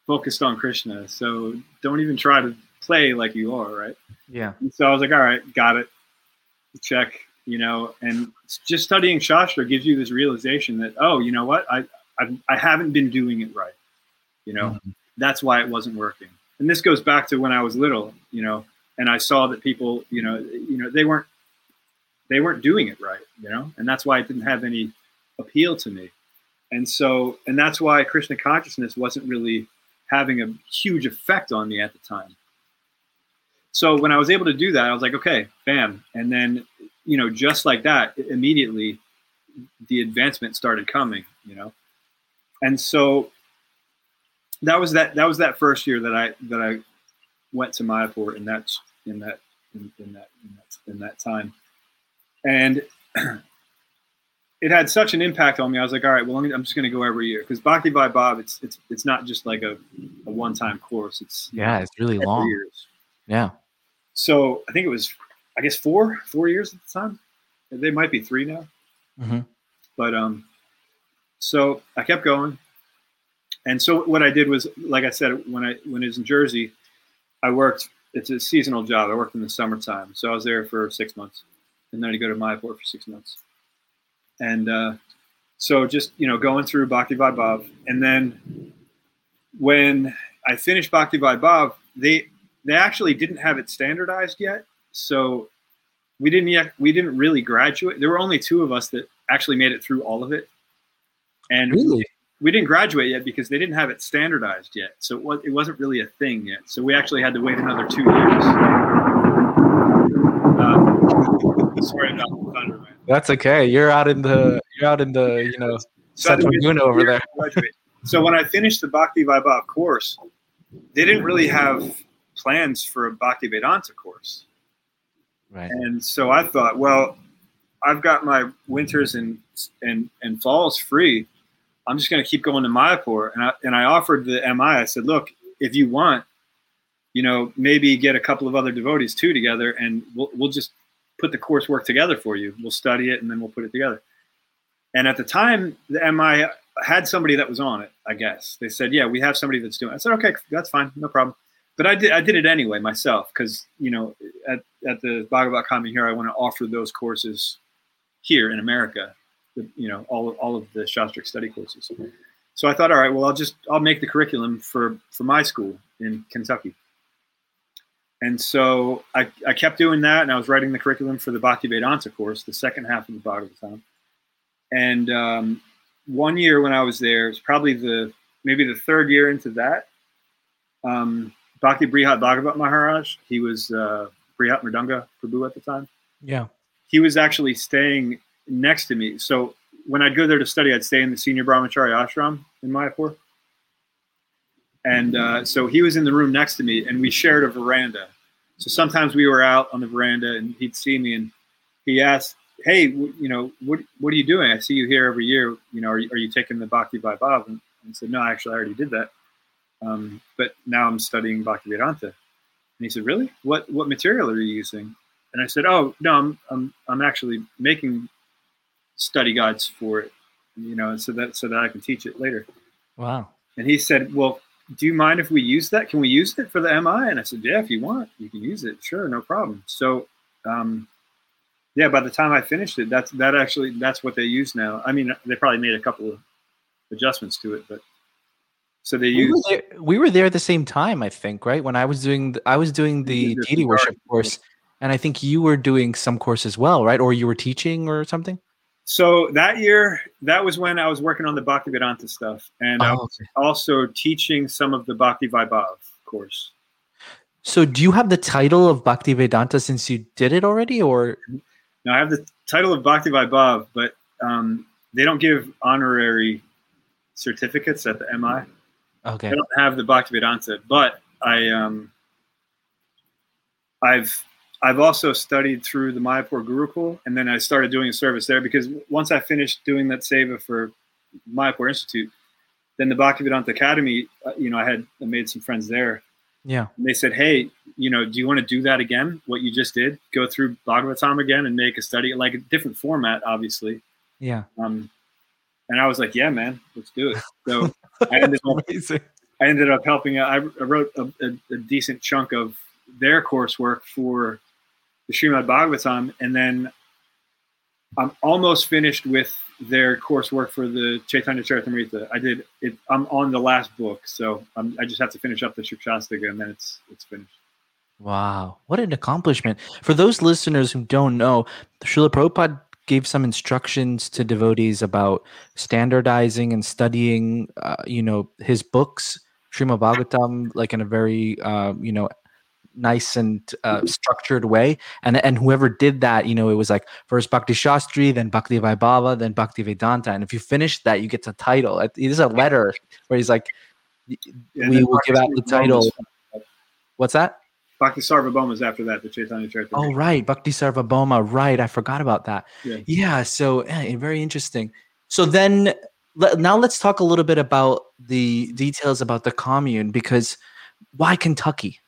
focused on Krishna. So don't even try to play like you are, right? yeah. And so I was like, all right, got it. Check, you know, and just studying Shastra gives you this realization that, oh, you know what? I, I, I haven't been doing it right. You know, Mhm. That's why it wasn't working. And this goes back to when I was little, you know, and I saw that people, you know, you know, they weren't, they weren't doing it right, you know, and that's why it didn't have any appeal to me. And so, and that's why Krishna consciousness wasn't really having a huge effect on me at the time. So when I was able to do that, I was like, okay, bam. And then, you know, just like that, immediately the advancement started coming, you know. And so that was that that was that first year that I that I went to Mayapur in that in that in, in that in that in that time. And it had such an impact on me. I was like, all right, well, I'm just going to go every year because Bhakti Vaibhav, it's it's it's not just like a, a one time course. It's Yeah. It's really long. years. Yeah. So I think it was, I guess four four years at the time. They might be three now. hmm But um, so I kept going, and so what I did was, like I said, when I when I was in Jersey, I worked. It's a seasonal job. I worked in the summertime, so I was there for six months, and then I go to Mayapur for six months, and uh, so just you know going through Bhakti Vaibhav, and then when I finished Bhakti Vaibhav, they they actually didn't have it standardized yet, so we didn't yet we didn't really graduate. There were only two of us that actually made it through all of it, and Really? We didn't graduate yet because they didn't have it standardized yet. So it, was, it wasn't really a thing yet. So we actually had to wait another two years. Uh, sorry about the thunder, man. That's okay. You're out in the you're out in the you know So I had to Central wait Laguna over there. So when I finished the Bhakti Vaibhav course, they didn't really have plans for a Bhakti Vedanta course. Right. And so I thought, well, I've got my winters and and and falls free. I'm just going to keep going to Mayapur. And I and I offered the MI. I said, look, if you want, you know, maybe get a couple of other devotees too together, and we'll we'll just put the coursework together for you. We'll study it, and then we'll put it together. And at the time, the MI had somebody that was on it. I guess they said, "Yeah, we have somebody that's doing." it. I said, "Okay, that's fine, no problem." But I did I did it anyway myself because you know at at the Bhagavat Commune here, I want to offer those courses here in America. The- You know, all all of the Shastric study courses. So I thought, all right, well, I'll just I'll make the curriculum for for my school in Kentucky. And so I, I kept doing that, and I was writing the curriculum for the Bhakti Vedanta course, the second half of the Bhagavatam. And um, one year when I was there, it was probably the maybe the third year into that. Um, Bhakti Brihat Bhagavat Maharaj, he was uh, Brihat Mridanga Prabhu at the time. Yeah. He was actually staying next to me. So when I'd go there to study, I'd stay in the senior brahmachari ashram in Mayapur. And uh, so he was in the room next to me, and we shared a veranda. So sometimes we were out on the veranda, and he'd see me, and he asked, "Hey, w- you know, what what are you doing? I see you here every year. You know, are you, are you taking the Bhakti Vaibhav?" And I said, "No, actually, I already did that. Um, but now I'm studying Bhakti Vedanta." And he said, "Really? What what material are you using?" And I said, "Oh, no, I'm I'm I'm actually making study guides for it, you know, so that so that I can teach it later." Wow. And he said, "Well, do you mind if we use that? Can we use it for the MI?" And I said, "Yeah, if you want, you can use it. Sure, no problem." So, um, yeah, by the time I finished it, that's that actually that's what they use now. I mean, they probably made a couple of adjustments to it, but so they We were, use. there, we were there at the same time, I think, right? When I was doing, the, I was doing the deity worship course, and I think you were doing some course as well, right? Or you were teaching or something. So that year, that was when I was working on the Bhakti Vedanta stuff, and I Oh, was also teaching some of the Bhakti Vaibhav course. So, do you have the title of Bhakti Vedanta since you did it already, or No, I have the title of Bhakti Vaibhav, but um, they don't give honorary certificates at the MI. okay? I don't have the Bhakti Vedanta, but I um, I've I've also studied through the Mayapur Gurukul, and then I started doing a service there because once I finished doing that seva for Mayapur Institute, then the Bhakti Vedanta Academy, uh, you know, I had I made some friends there, Yeah. and they said, "Hey, you know, do you want to do that again? What you just did? Go through Bhagavatam again and make a study, like a different format, obviously." Yeah. Um, and I was like, "Yeah, man, let's do it." So I ended up Amazing. I ended up helping. I, I wrote a, a, a decent chunk of their coursework for the Srimad Bhagavatam, and then I'm almost finished with their coursework for the Chaitanya Charitamrita. I did it. I'm on the last book, so I'm, I just have to finish up the Shikshashtaka, and then it's it's finished. Wow, what an accomplishment! For those listeners who don't know, Srila Prabhupada gave some instructions to devotees about standardizing and studying, uh, you know, his books, Srimad Bhagavatam, like in a very, uh, you know, nice and uh, structured way. And and whoever did that, you know, it was like first Bhakti Shastri, then Bhakti Vaibhava, then Bhakti Vedanta. And if you finish that, you get the title. It is a letter where he's like, Yeah, we will give out the Bhakti Sarvabhauma is- title. What's that? Bhakti Sarvabhauma is after that, the Chaitanya Charitamrita. Oh, right. Bhakti Sarvabhauma. Right. I forgot about that. Yeah. Yeah. so, eh, very interesting. So, then let, now let's talk a little bit about the details about the commune because why Kentucky?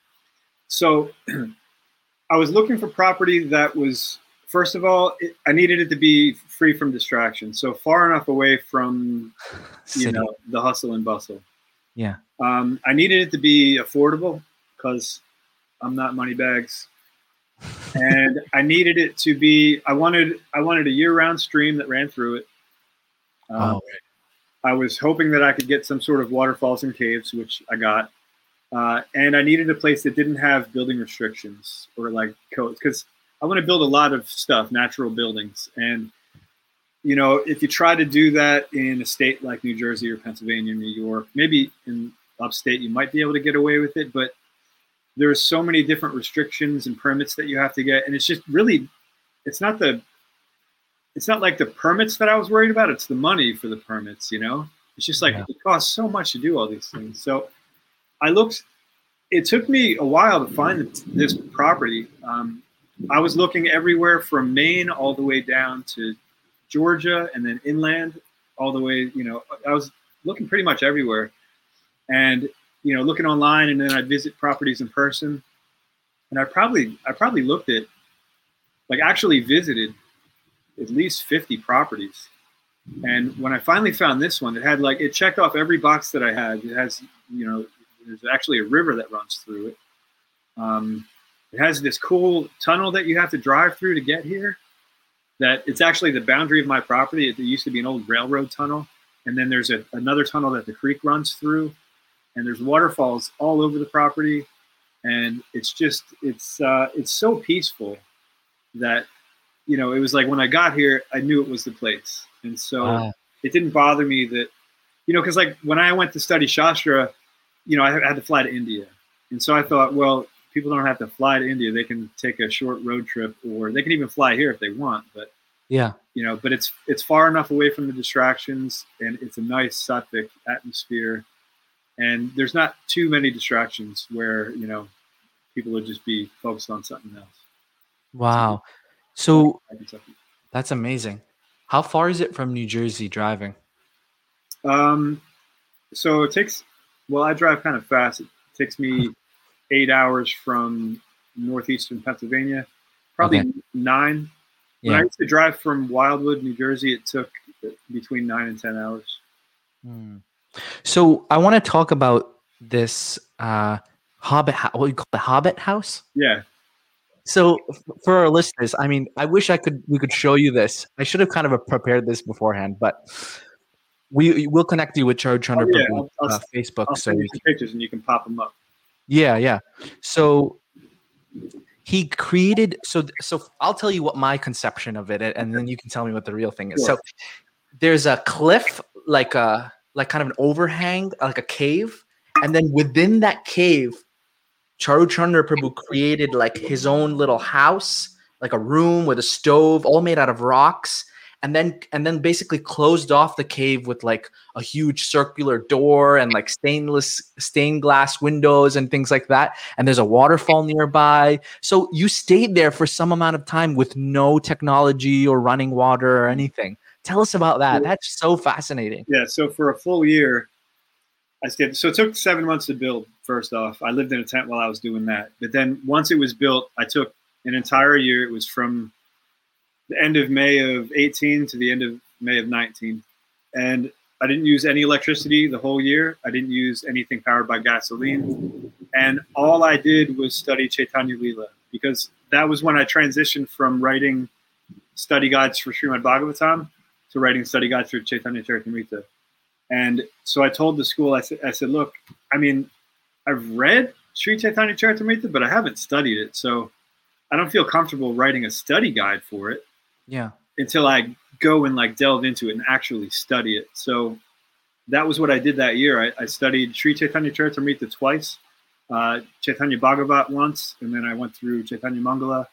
So I was looking for property that was, first of all, it, I needed it to be free from distraction. So far enough away from, you know, the hustle and bustle. Yeah. Um, I needed it to be affordable because I'm not money bags. and I needed it to be, I wanted, I wanted a year round stream that ran through it. Um, Oh, I was hoping that I could get some sort of waterfalls and caves, which I got. Uh, and I needed a place that didn't have building restrictions or like codes because I want to build a lot of stuff, natural buildings. And, you know, if you try to do that in a state like New Jersey or Pennsylvania, New York, maybe in upstate, you might be able to get away with it. But there's so many different restrictions and permits that you have to get. And it's just really, it's not the, it's not like the permits that I was worried about. It's the money for the permits, you know? It's just like Yeah. it costs so much to do all these things. So I looked, it took me a while to find this property. Um, I was looking everywhere from Maine all the way down to Georgia and then inland all the way, you know, I was looking pretty much everywhere. And you know, looking online, and then I'd visit properties in person, and I probably I probably looked at, like, actually visited at least fifty properties, and when I finally found this one, it had like it checked off every box that I had. It has, you know, there's actually a river that runs through it. Um, it has this cool tunnel that you have to drive through to get here. That it's actually the boundary of my property. It used to be an old railroad tunnel, and then there's a, another tunnel that the creek runs through, and there's waterfalls all over the property, and it's just it's uh, it's so peaceful that you know it was like when I got here, I knew it was the place, and so Wow. it didn't bother me that you know because like when I went to study Shastra, you know I had to fly to India, and so I thought, well, people don't have to fly to India; they can take a short road trip, or they can even fly here if they want, but Yeah. you know, but it's it's far enough away from the distractions, and it's a nice Sattvic atmosphere, and there's not too many distractions where you know people would just be focused on something else. Wow. So that's amazing. How far is it from New Jersey driving? Um, so it takes. Well, I drive kind of fast. It takes me eight hours from northeastern Pennsylvania, probably Okay. nine. When Yeah. I used to drive from Wildwood, New Jersey, it took between nine and ten hours. Hmm. So I want to talk about this uh, Hobbit. Ho- what do you call the Hobbit house? Yeah, So f- for our listeners, I mean, I wish I could we could show you this. I should have kind of prepared this beforehand, but we will connect you with Charu Chandra Oh, yeah, I'll uh, Facebook. I'll so you some pictures and you can pop them up. Yeah, yeah. So he created so so I'll tell you what my conception of it and then you can tell me what the real thing is. Sure. So there's a cliff like a like kind of an overhang, like a cave, and then within that cave Charu Chandra Prabhu created like his own little house, like a room with a stove all made out of rocks and then and then basically closed off the cave with like a huge circular door and like stainless stained glass windows and things like that and there's a waterfall nearby so you stayed there for some amount of time with no technology or running water or anything tell us about that that's so fascinating Yeah, so for a full year, I stayed. So it took seven months to build. First off, I lived in a tent while I was doing that. But then once it was built, I took an entire year. It was from the end of May of 18 to the end of May of 19, and I didn't use any electricity the whole year. I didn't use anything powered by gasoline, and all I did was study Chaitanya Lila because that was when I transitioned from writing study guides for Srimad Bhagavatam to writing study guides for Chaitanya Charitamrita. And so I told the school, I said, I said, look, I mean, I've read Sri Chaitanya Charitamrita, but I haven't studied it. So I don't feel comfortable writing a study guide for it yeah until I go and like delve into it and actually study it. So that was what I did that year. I, I studied Sri Chaitanya Charitamrita twice, uh, Chaitanya Bhagavat once, and then I went through Chaitanya Mangala,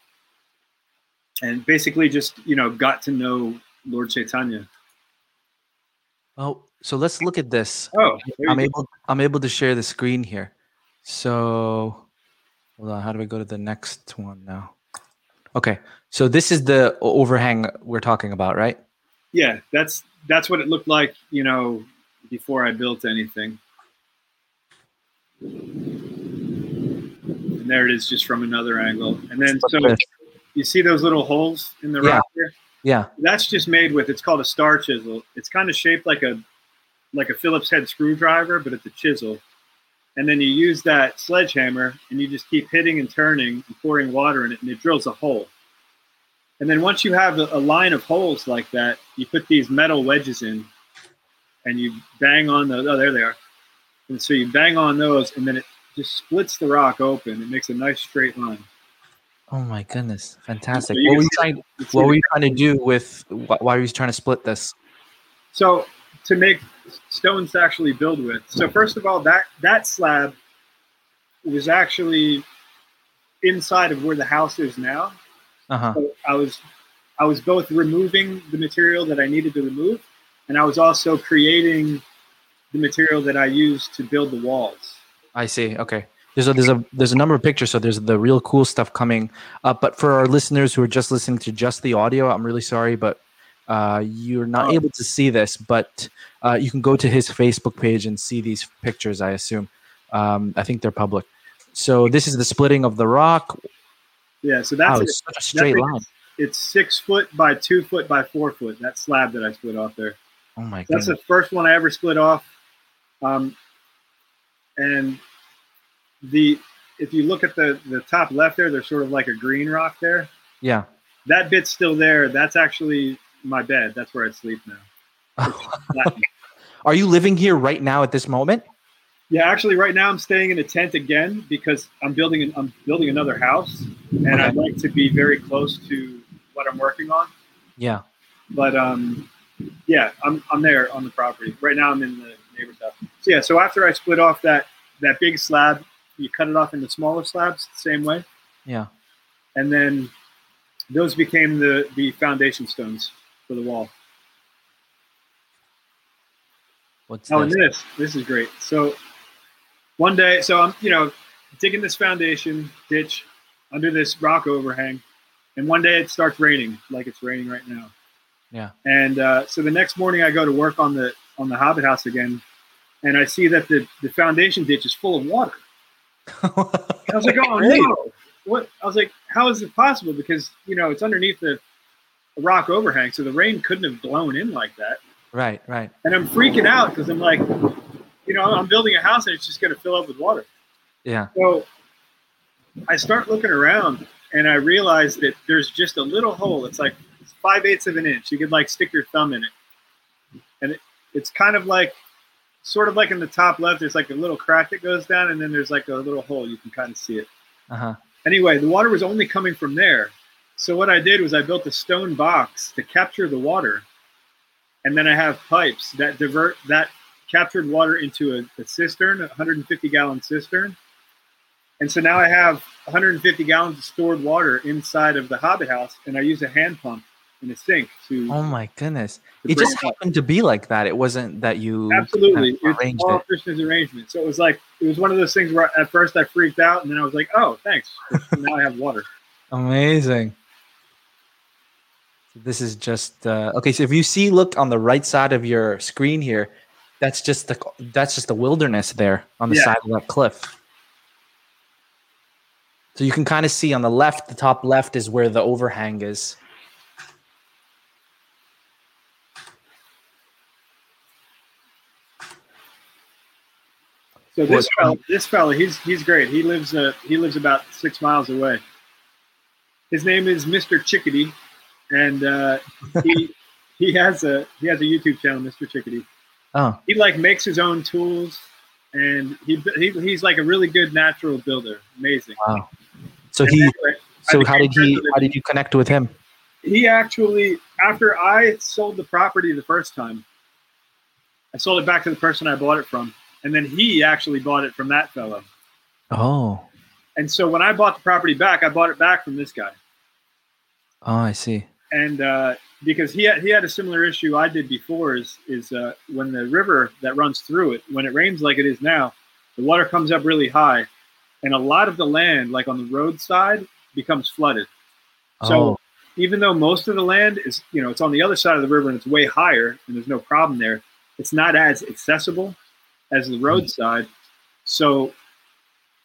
and basically just you know got to know Lord Chaitanya. oh so let's look at this Oh, I'm go. able I'm able to share the screen here. So hold on, how do we go to the next one now? Okay, so this is the overhang we're talking about, right? yeah, that's that's what it looked like, you know, before I built anything. And there it is, just from another angle. And then so you see those little holes in the Yeah. rock here. Yeah. That's just made with. It's called a star chisel. It's kind of shaped like a like a Phillips head screwdriver, but it's a chisel. And then you use that sledgehammer and you just keep hitting and turning and pouring water in it, and it drills a hole. And then once you have a, a line of holes like that, you put these metal wedges in, and you bang on those. Oh, there they are. And so you bang on those, and then it just splits the rock open. It makes a nice straight line. Oh my goodness, fantastic! So What were you trying? What were you trying to do with? Why were you trying to split this? So to make stones to actually build with. So first of all, that that slab was actually inside of where the house is now. Uh huh. So I was I was both removing the material that I needed to remove, and I was also creating the material that I used to build the walls. I see. Okay. There's a there's a there's a number of pictures, so there's the real cool stuff coming up. But for our listeners who are just listening to just the audio, I'm really sorry, but uh, you're not Oh. able to see this. But uh, you can go to his Facebook page and see these pictures. I assume. Um, I think they're public. So this is the splitting of the rock. Yeah, so that's Wow, such a straight line. it's six foot by two foot by four foot. That slab that I split off there. Oh my god. That's goodness. the first one I ever split off. Um, and the if you look at the the top left there, there's sort of like a green rock there. Yeah. That bit's still there. That's actually my bed. That's where I sleep now. Are you living here right now at this moment? yeah, actually, right now I'm staying in a tent again because I'm building an, I'm building another house, and Okay. I'd like to be very close to what I'm working on. Yeah. But um, yeah, I'm I'm there on the property right now. I'm in the neighbor's house. So yeah, so after I split off that that big slab, you cut it off into smaller slabs the same way, Yeah. and then those became the the foundation stones for the wall. What's Oh, this? this this is great. So one day, so I'm you know digging this foundation ditch under this rock overhang, and one day it starts raining like it's raining right now. Yeah. And uh, so the next morning, I go to work on the on the Hobbit house again, and I see that the the foundation ditch is full of water. I was like, oh no! What? I was like, how is it possible? Because you know it's underneath the a rock overhang, so the rain couldn't have blown in like that. Right, right. And I'm freaking out because I'm like, you know, I'm building a house and it's just going to fill up with water. Yeah. So I start looking around and I realize that there's just a little hole. It's like five eighths of an inch. You could like stick your thumb in it. And it, it's kind of like, sort of like in the top left, there's like a little crack that goes down and then there's like a little hole. You can kind of see it. Uh-huh. Anyway, the water was only coming from there. So what I did was I built a stone box to capture the water. And then I have pipes that divert that captured water into a, a cistern, a 150 gallon cistern. And so now I have 150 gallons of stored water inside of the Hobbit house, and I use a hand pump and a sink to Oh my goodness. It just up. happened to be like that. It wasn't that you absolutely kind of it's it. Krishna's arrangement. So it was like it was one of those things where at first I freaked out, and then I was like, "Oh, thanks." now I have water. Amazing. This is just uh, okay. So if you see, look on the right side of your screen here, that's just the that's just the wilderness there on the Yeah. side of that cliff. So you can kind of see on the left, the top left is where the overhang is. So this What- fella, this fella, he's he's great. He lives uh, he lives about six miles away. His name is Mr. Chickadee, and uh, he he has a he has a YouTube channel, Mr. Chickadee. Oh, He like makes his own tools, and he, he he's like a really good natural builder. Amazing. wow. So And he. anyway, So how did he? How did you connect with him? he actually after I sold the property the first time, I sold it back to the person I bought it from, and then he actually bought it from that fellow. Oh, And so when I bought the property back, I bought it back from this guy. oh, I see. And uh, because he had, he had a similar issue I did before is is uh, when the river that runs through it, when it rains like it is now, the water comes up really high, and a lot of the land, like on the roadside, becomes flooded. So oh, even though most of the land is, you know, it's on the other side of the river and it's way higher and there's no problem there, it's not as accessible as the roadside. So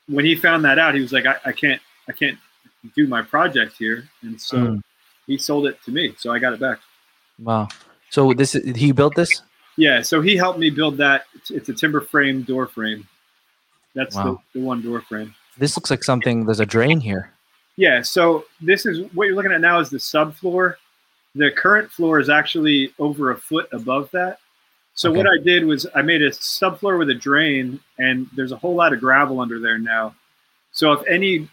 when he found that out, he was like, I, I can't, I can't do my project here. And so Mm. He sold it to me. So I got it back. wow. So this is he built this? Yeah. So he helped me build that. It's, it's a timber frame door frame. That's Wow. the, the one door frame. This looks like something. There's a drain here. Yeah, so this is what you're looking at now is the subfloor. The current floor is actually over a foot above that. So what I did was I made a subfloor with a drain, and there's a whole lot of gravel under there now. So if any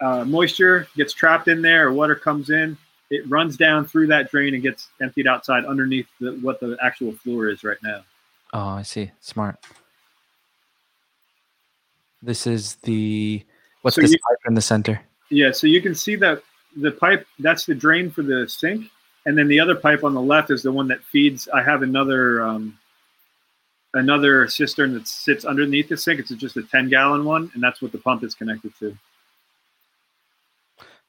uh, moisture gets trapped in there or water comes in, it runs down through that drain and gets emptied outside underneath the, what the actual floor is right now. Oh, I see. Smart. This is the what's So this you- pipe in the center? Yeah, so you can see that the pipe that's the drain for the sink, and then the other pipe on the left is the one that feeds. I have another um, another cistern that sits underneath the sink. It's just a ten gallon one, and that's what the pump is connected to.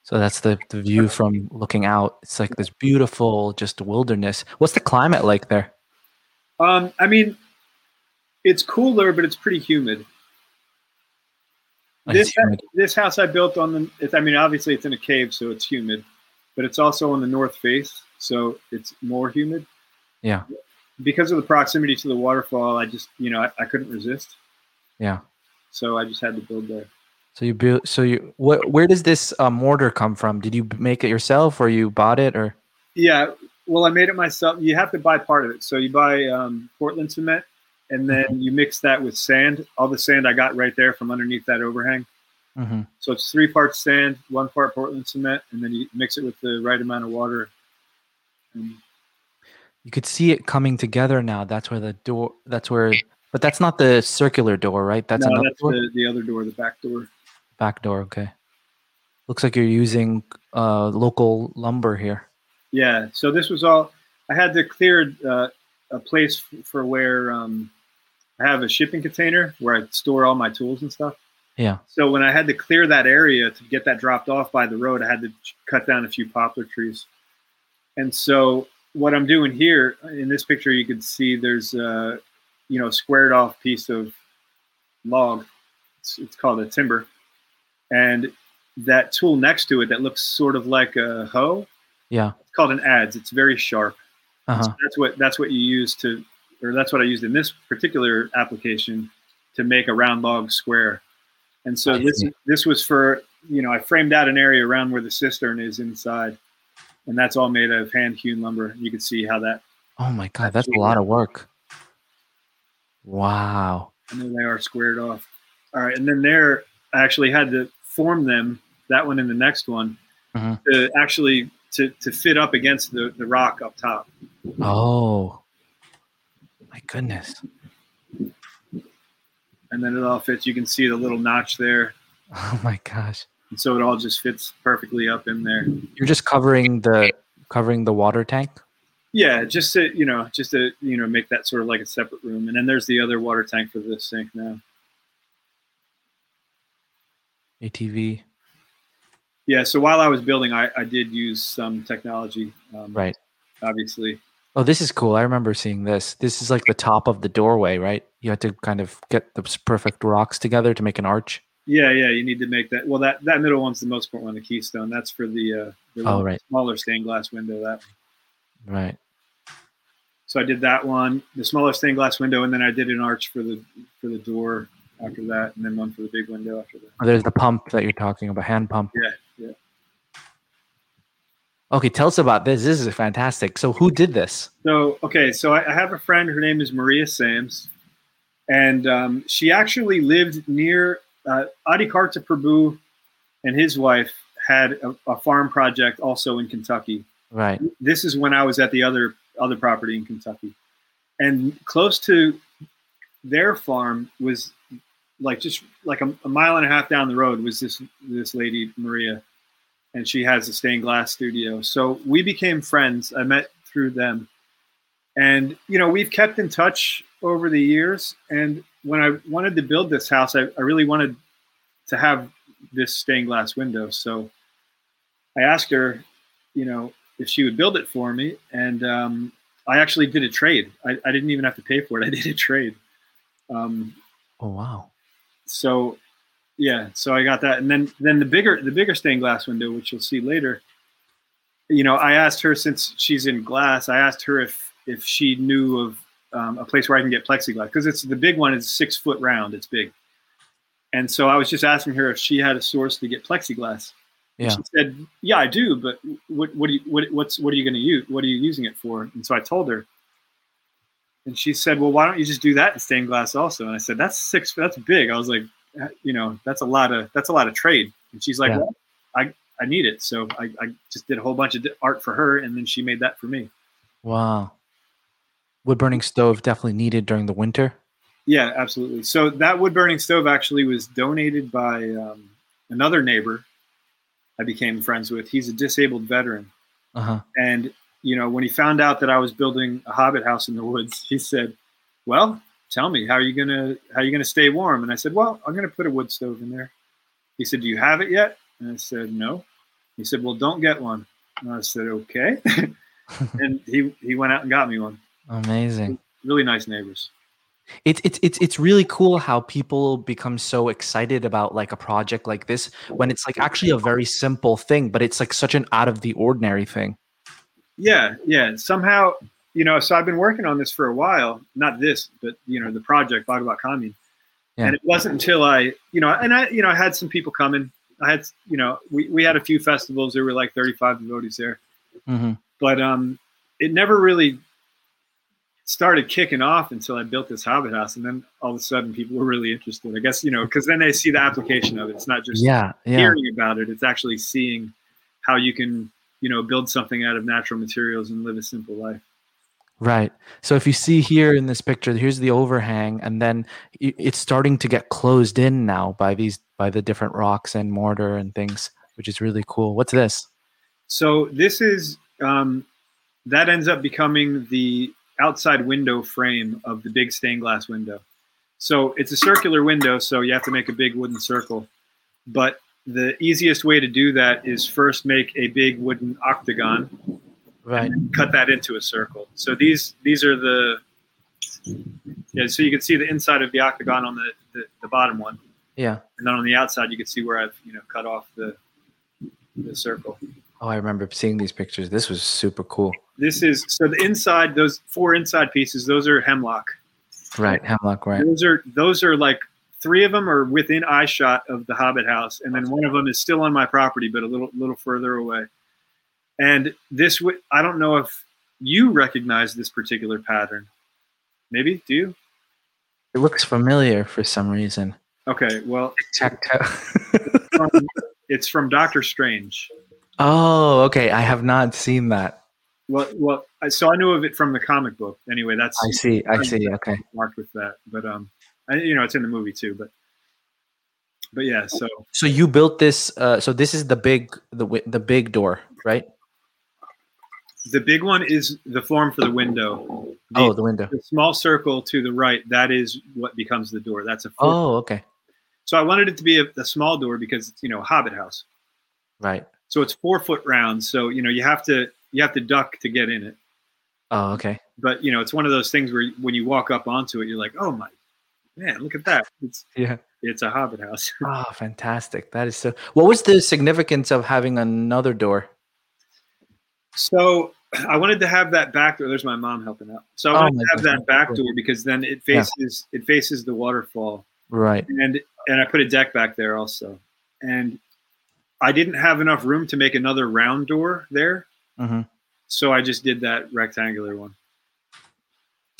So that's the, the view from looking out. It's like this beautiful just wilderness. What's the climate like there? Um, I mean, it's cooler, but it's pretty humid. this humid. this house I built on the. It's, I mean, obviously it's in a cave, so it's humid, but it's also on the north face, so it's more humid. Yeah. Because of the proximity to the waterfall, I just you know I, I couldn't resist, Yeah. so I just had to build there. So you build. So you. What? Where does this uh, mortar come from? Did you make it yourself, or you bought it, or? Yeah, well, I made it myself. You have to buy part of it. So you buy um, Portland cement, and then you mix that with sand. All the sand I got right there from underneath that overhang. hmm So it's three parts sand, one part Portland cement, and then you mix it with the right amount of water. And You could see it coming together now. That's where the door. That's where. But that's not the circular door, right? That's no, another that's door? the, the other door, the back door. Back door. Okay. Looks like you're using uh, local lumber here. Yeah. So this was all. I had to clear uh, a place for where um, I have a shipping container where I store all my tools and stuff. Yeah. So when I had to clear that area to get that dropped off by the road, I had to cut down a few poplar trees. And so what I'm doing here in this picture, you can see there's a you know squared off piece of log. It's, it's called a timber, and that tool next to it that looks sort of like a hoe. Yeah. It's called an adze. It's very sharp. Uh So that's what that's what you use to, or that's what I used in this particular application to make a round log square. And so this this was for you know I framed out an area around where the cistern is inside, and that's all made of hand hewn lumber. You can see how that Oh my god, that's a lot of work. Wow. and then they are squared off. All right, and then there I actually had to form them. That one and the next one Mhm. to actually to to fit up against the the rock up top. Oh. My goodness. And then it all fits. You can see the little notch there. Oh my gosh. And so it all just fits perfectly up in there. You're just covering the covering the water tank. Yeah, just to you know, just to you know, make that sort of like a separate room. And then there's the other water tank for the sink now. ATV. Yeah. So while I was building, I, I did use some technology. Um, Right. Obviously. Oh, this is cool. I remember seeing this. This is like the top of the doorway, right? You had to kind of get the perfect rocks together to make an arch. Yeah, yeah. You need to make that. Well, that that middle one's the most important one, the keystone. That's for the uh, the Oh, right. smaller stained glass window. That. Right. So I did that one, the smaller stained glass window, and then I did an arch for the for the door after that, and then one for the big window after that. Oh, there's the pump that you're talking about, hand pump. Yeah, yeah. Okay, tell us about this. This is fantastic. So who did this? So okay, so I, I have a friend. Her name is Maria Sams, and um, she actually lived near uh, Adi Karta Prabhu, and his wife had a, a farm project also in Kentucky. Right. This is when I was at the other other property in Kentucky, and close to their farm was like just like a, a mile and a half down the road was this this lady Maria, and she has a stained glass studio. So we became friends. I met through them, and you know we've kept in touch over the years. And when I wanted to build this house, I, I really wanted to have this stained glass window. So I asked her, you know, if she would build it for me, and um, I actually did a trade. I, I didn't even have to pay for it. I did a trade. Um, Oh wow. So yeah so i got that. And then then the bigger the bigger stained glass window which you'll see later you know i asked her since she's in glass i asked her if if she knew of um, a place where i can get plexiglass because it's the big one is six foot round it's big. And so i was just asking her if she had a source to get plexiglass. And Yeah. she said yeah i do but what what do you what, what's what are you going to use what are you using it for? And so i told her and she said, "Well, why don't you just do that in stained glass also?" And I said, "That's six. That's big." I was like, "Uh, "You know, that's a lot of that's a lot of trade." And she's like, Yeah. "Well, I I need it." So I, I just did a whole bunch of art for her, and then she made that for me. Wow. Wood burning stove definitely needed during the winter. Yeah, absolutely. So that wood burning stove actually was donated by um, another neighbor I became friends with. He's a disabled veteran, Uh huh. and you know, when he found out that I was building a hobbit house in the woods, he said, "Well, tell me how are you gonna how are you gonna stay warm?" And I said, "Well, I'm gonna put a wood stove in there." He said, "Do you have it yet?" And I said, "No." He said, "Well, don't get one." And I said, "Okay." and he he went out and got me one. Amazing. Really nice neighbors. it's it's it's it's really cool how people become so excited about like a project like this when it's like actually a very simple thing, but it's like such an out of the ordinary thing. Yeah, yeah. Somehow, you know, so I've been working on this for a while. Not this, but you know, the project Bhagavat Commune. Yeah. And it wasn't until I, you know, and I, you know, I had some people coming. I had, you know, we, we had a few festivals. There were like 35 devotees there, hmm but um, it never really started kicking off until I built this Hobbit house, and then all of a sudden people were really interested. I guess you know, because then they see the application of it. It's not just Yeah, yeah, hearing about it; it's actually seeing how you can, you know, build something out of natural materials and live a simple life. right. So if you see here in this picture, here's the overhang, and then it's starting to get closed in now by these by the different rocks and mortar and things, which is really cool. What's this? So this is um, that ends up becoming the outside window frame of the big stained glass window. So it's a circular window, so you have to make a big wooden circle. But the easiest way to do that is first make a big wooden octagon, Right. cut that into a circle. So these these are the yeah. So you can see the inside of the octagon on the, the, the bottom one, Yeah. and then on the outside you can see where I've you know cut off the the circle. Oh, I remember seeing these pictures. This was super cool. This is so the inside, those four inside pieces, those are hemlock. Right. Hemlock. Right. Those are those are like three of them are within eye shot of the Hobbit house, and then one of them is still on my property, but a little little further away. And this, w- I don't know if you recognize this particular pattern. Maybe do you? It looks familiar for some reason. Okay, well, Tactile. from, it's from Doctor Strange. oh, okay. I have not seen that. Well, well, I- so I knew of it from the comic book. Anyway, that's I see. I see. Okay. marked with that. But um, I, you know, it's in the movie too. But but yeah, so So you built this. Uh, so this is the big, the the big door, right? the big one is the form for the window. The, oh, the window. the small circle to the right, that is what becomes the door. That's a four. Oh, okay. So I wanted it to be a, a small door because it's you know a Hobbit house. Right. So it's four foot round. So you know you have to you have to duck to get in it. Oh, okay. But you know it's one of those things where when you walk up onto it, you're like, oh my man, look at that. It's Yeah. it's a Hobbit house. Oh, fantastic. That is so. What was the significance of having another door? So I wanted to have that back door. There's my mom helping out. So I Oh wanted my to have that back door because then it Yeah. faces it faces the waterfall. Right. and and I put a deck back there also. And I didn't have enough room to make another round door there, hmm so I just did that rectangular one.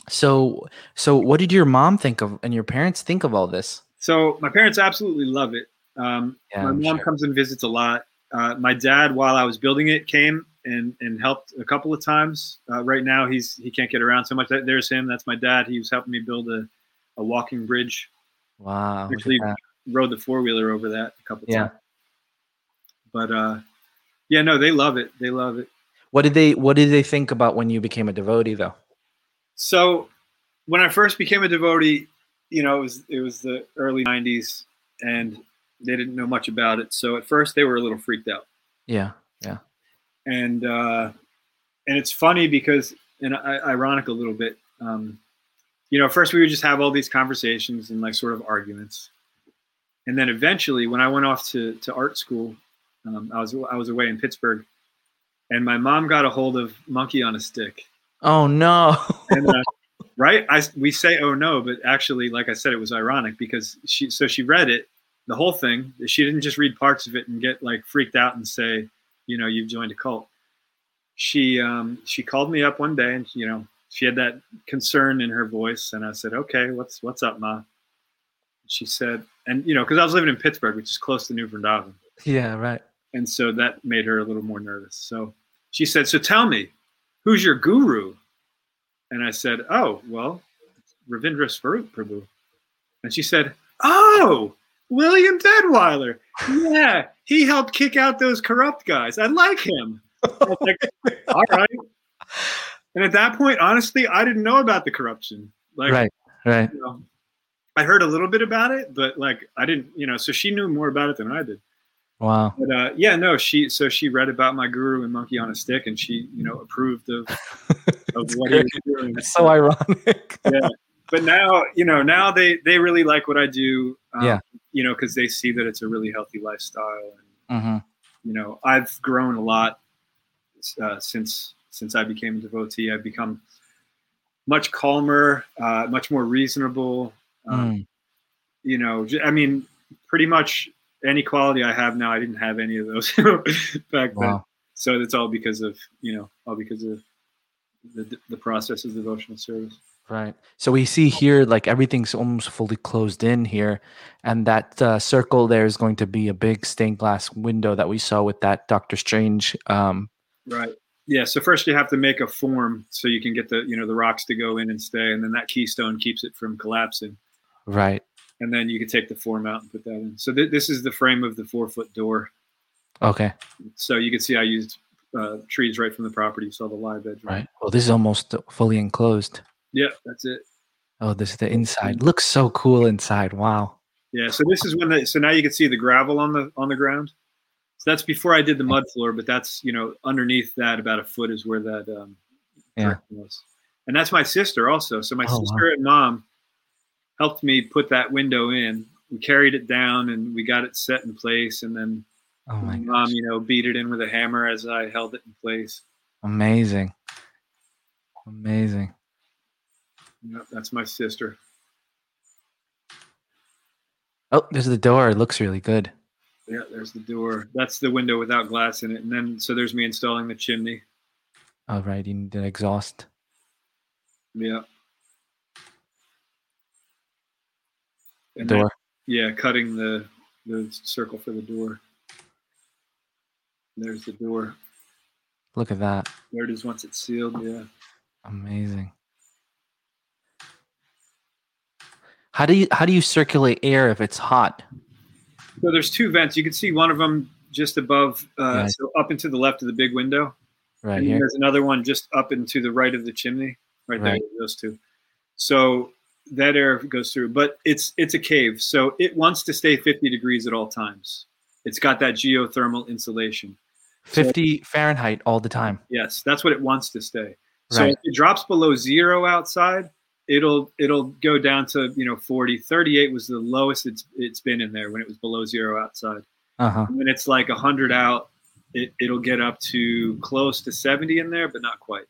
So, so what did your mom think of, and your parents think of all this? So my parents absolutely love it. Um, Yeah, my I'm mom sure. comes and visits a lot. Uh, my dad, while I was building it, came and and helped a couple of times. Uh, right now, he's he can't get around so much. There's him. That's my dad. He was helping me build a, a walking bridge. Wow. Actually, rode the four wheeler over that a couple Yeah. times. But uh, yeah, no, they love it. They love it. What did they What did they think about when you became a devotee, though? So when I first became a devotee, you know, it was it was the early '90s, and they didn't know much about it. So at first, they were a little freaked out, Yeah. Yeah. And uh, and it's funny because, and I, ironic a little bit. Um, you know, first we would just have all these conversations and like sort of arguments, and then eventually, when I went off to to art school, um, I was I was away in Pittsburgh, and my mom got a hold of Monkey on a Stick. Oh no. and, uh, right I, we say oh no but actually like i said it was ironic because she so she read it the whole thing she didn't just read parts of it and get like freaked out and say you know you've joined a cult she um she called me up one day and you know she had that concern in her voice and i said okay what's what's up ma she said and you know because i was living in pittsburgh which is close to new vrindavan yeah. Right. and so that made her a little more nervous. So she said, "So tell me, who's your guru?" And I said, "Oh, well, Ravindra Swarup Prabhu." And she said, "Oh, William Deadwyler. Yeah, he helped kick out those corrupt guys. I like him." I like, "All right." And at that point, honestly, I didn't know about the corruption. Like, right. Right. you know, I heard a little bit about it, but like I didn't, you know. So she knew more about it than I did. Wow. But uh, yeah, no, she so she read about my guru and monkey on a stick, and she you know approved of of what he was doing. It's so ironic. Yeah. but now you know now they they really like what I do. Um, Yeah. You know, because they see that it's a really healthy lifestyle, and hmm you know I've grown a lot uh, since since I became a devotee. I've become much calmer, uh, much more reasonable. Um, Mm. You know, I mean, pretty much any quality I have now, I didn't have any of those back then. So it's all because of you know all because of the the process of devotional service. Right. So we see here, like everything's almost fully closed in here, and that uh, circle there is going to be a big stained glass window that we saw with that Doctor Strange. Um, Right. Yeah. So first you have to make a form so you can get the you know the rocks to go in and stay, and then that keystone keeps it from collapsing. right. And then you can take the form out and put that in. So th- this is the frame of the four foot door. Okay. So you can see I used uh, trees right from the property. You saw the live edge. Right. Well, this is almost fully enclosed. Yeah, that's it. Oh, this is the inside. Looks so cool inside. Wow. Yeah. So this is when the so now you can see the gravel on the on the ground. So that's before I did the mud floor, but that's you know underneath that about a foot is where that um, Yeah. was. And that's my sister also. So my Oh, wow. sister and mom helped me put that window in. We carried it down and we got it set in place, and then Oh my my mom, you know, beat it in with a hammer as I held it in place. Amazing. Amazing. Yep, that's my sister. Oh, there's the door. It looks really good. Yeah, there's the door. That's the window without glass in it. And then so there's me installing the chimney. All right. You need the exhaust. Yeah. And Door. yeah, cutting the the circle for the door. There's the door. Look at that. There it is once it's sealed. Yeah. Amazing. How do you how do you circulate air if it's hot? So there's two vents. You can see one of them just above, uh, Yeah. so up into the left of the big window. Right and here. there's another one just up and to the right of the chimney, right, Right. there. Those two. So that air goes through, but it's it's a cave, so it wants to stay 50 degrees at all times. It's got that geothermal insulation. so- 50 Fahrenheit all the time. Yes, that's what it wants to stay. So Right. if it drops below zero outside, it'll it'll go down to you know 40. 38 was the lowest it's it's been in there when it was below zero outside. Uh-huh. When it's like 100 out, it, it'll get up to close to 70 in there, but not quite.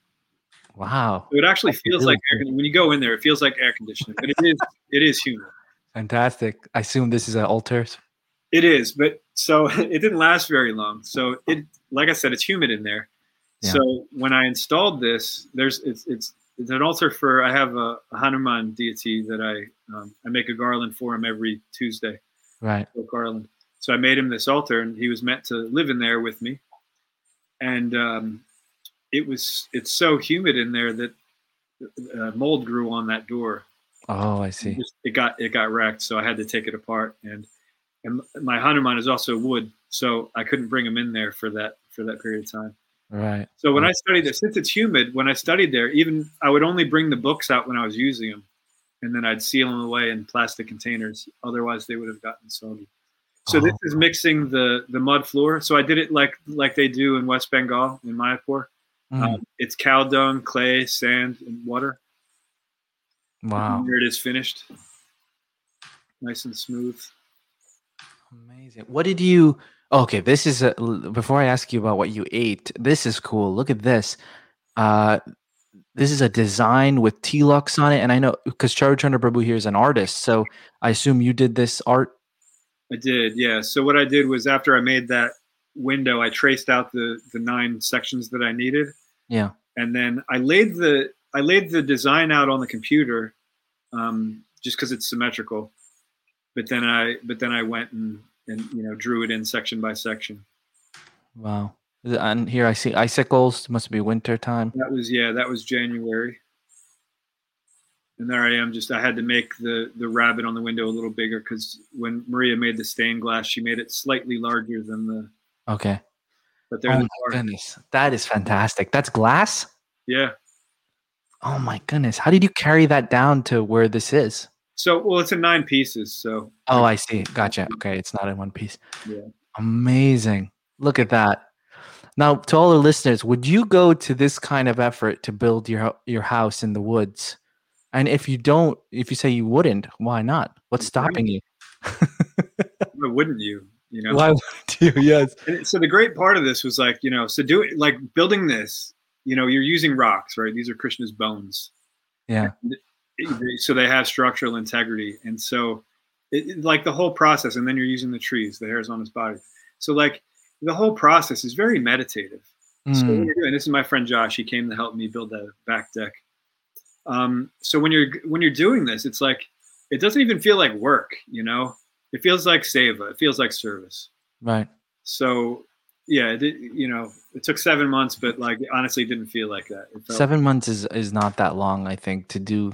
Wow. So it actually That's feels really like air, when you go in there, it feels like air conditioning, but it is it is humid. Fantastic. I assume this is an altar. It is, but so it didn't last very long. So it, like I said, it's humid in there. Yeah. So when I installed this, there's it's it's it's an altar for I have a, a Hanuman deity that I um, I make a garland for him every Tuesday, Right. garland. So I made him this altar, and he was meant to live in there with me. And um, it was it's so humid in there that uh, mold grew on that door Oh, I see. just- it got it got wrecked, so I had to take it apart. And and my Hanuman is also wood, so I couldn't bring him in there for that for that period of time. Right. So when Mm. I studied there, since it's humid, when I studied there, even I would only bring the books out when I was using them, and then I'd seal them away in plastic containers. Otherwise, they would have gotten soggy. So this Oh. is mixing the the mud floor. So I did it like like they do in West Bengal in Mayapur. Mm, Um, it's cow dung, clay, sand, and water. wow. And here it is finished, nice and smooth. Amazing. What did you Okay, this is a, before I ask you about what you ate. This is cool. Look at this. Uh this is a design with T-Lux on it and I know cuz Charu Chandra Prabhu here is an artist, so I assume you did this art. I did, yeah. So what I did was after I made that window, I traced out the the nine sections that I needed, Yeah. and then I laid the I laid the design out on the computer, um, just because it's symmetrical. But then I but then I went and and you know drew it in section by section. Wow. And here I see icicles. Must be winter time. That was yeah, that was January. And there I am. Just I had to make the the rabbit on the window a little bigger because when Maria made the stained glass, she made it slightly larger than the. Okay. But there Oh my are. goodness. That is fantastic. That's glass? Yeah. Oh my goodness. How did you carry that down to where this is? So well, it's in nine pieces. So Oh, I see. Gotcha. Okay, it's not in one piece. Yeah. Amazing. Look at that. Now, to all the listeners, would you go to this kind of effort to build your your house in the woods? And if you don't, if you say you wouldn't, why not? What's stopping you? Why wouldn't you? You know. Why would you? Yes. And so the great part of this was like, you know, so do it like building this. You know, you're using rocks, right? These are Krishna's bones. Yeah. So they have structural integrity, and so it, like the whole process. And then you're using the trees, the hairs on his body. So like the whole process is very meditative. So Mm, we're doing, this is my friend Josh. He came to help me build the back deck. Um, so when you're when you're doing this, it's like it doesn't even feel like work. You know, it feels like seva. It feels like service. right. So yeah, it, you know, it took seven months, but like honestly, it didn't feel like that. Seven months is is not that long, I think, to do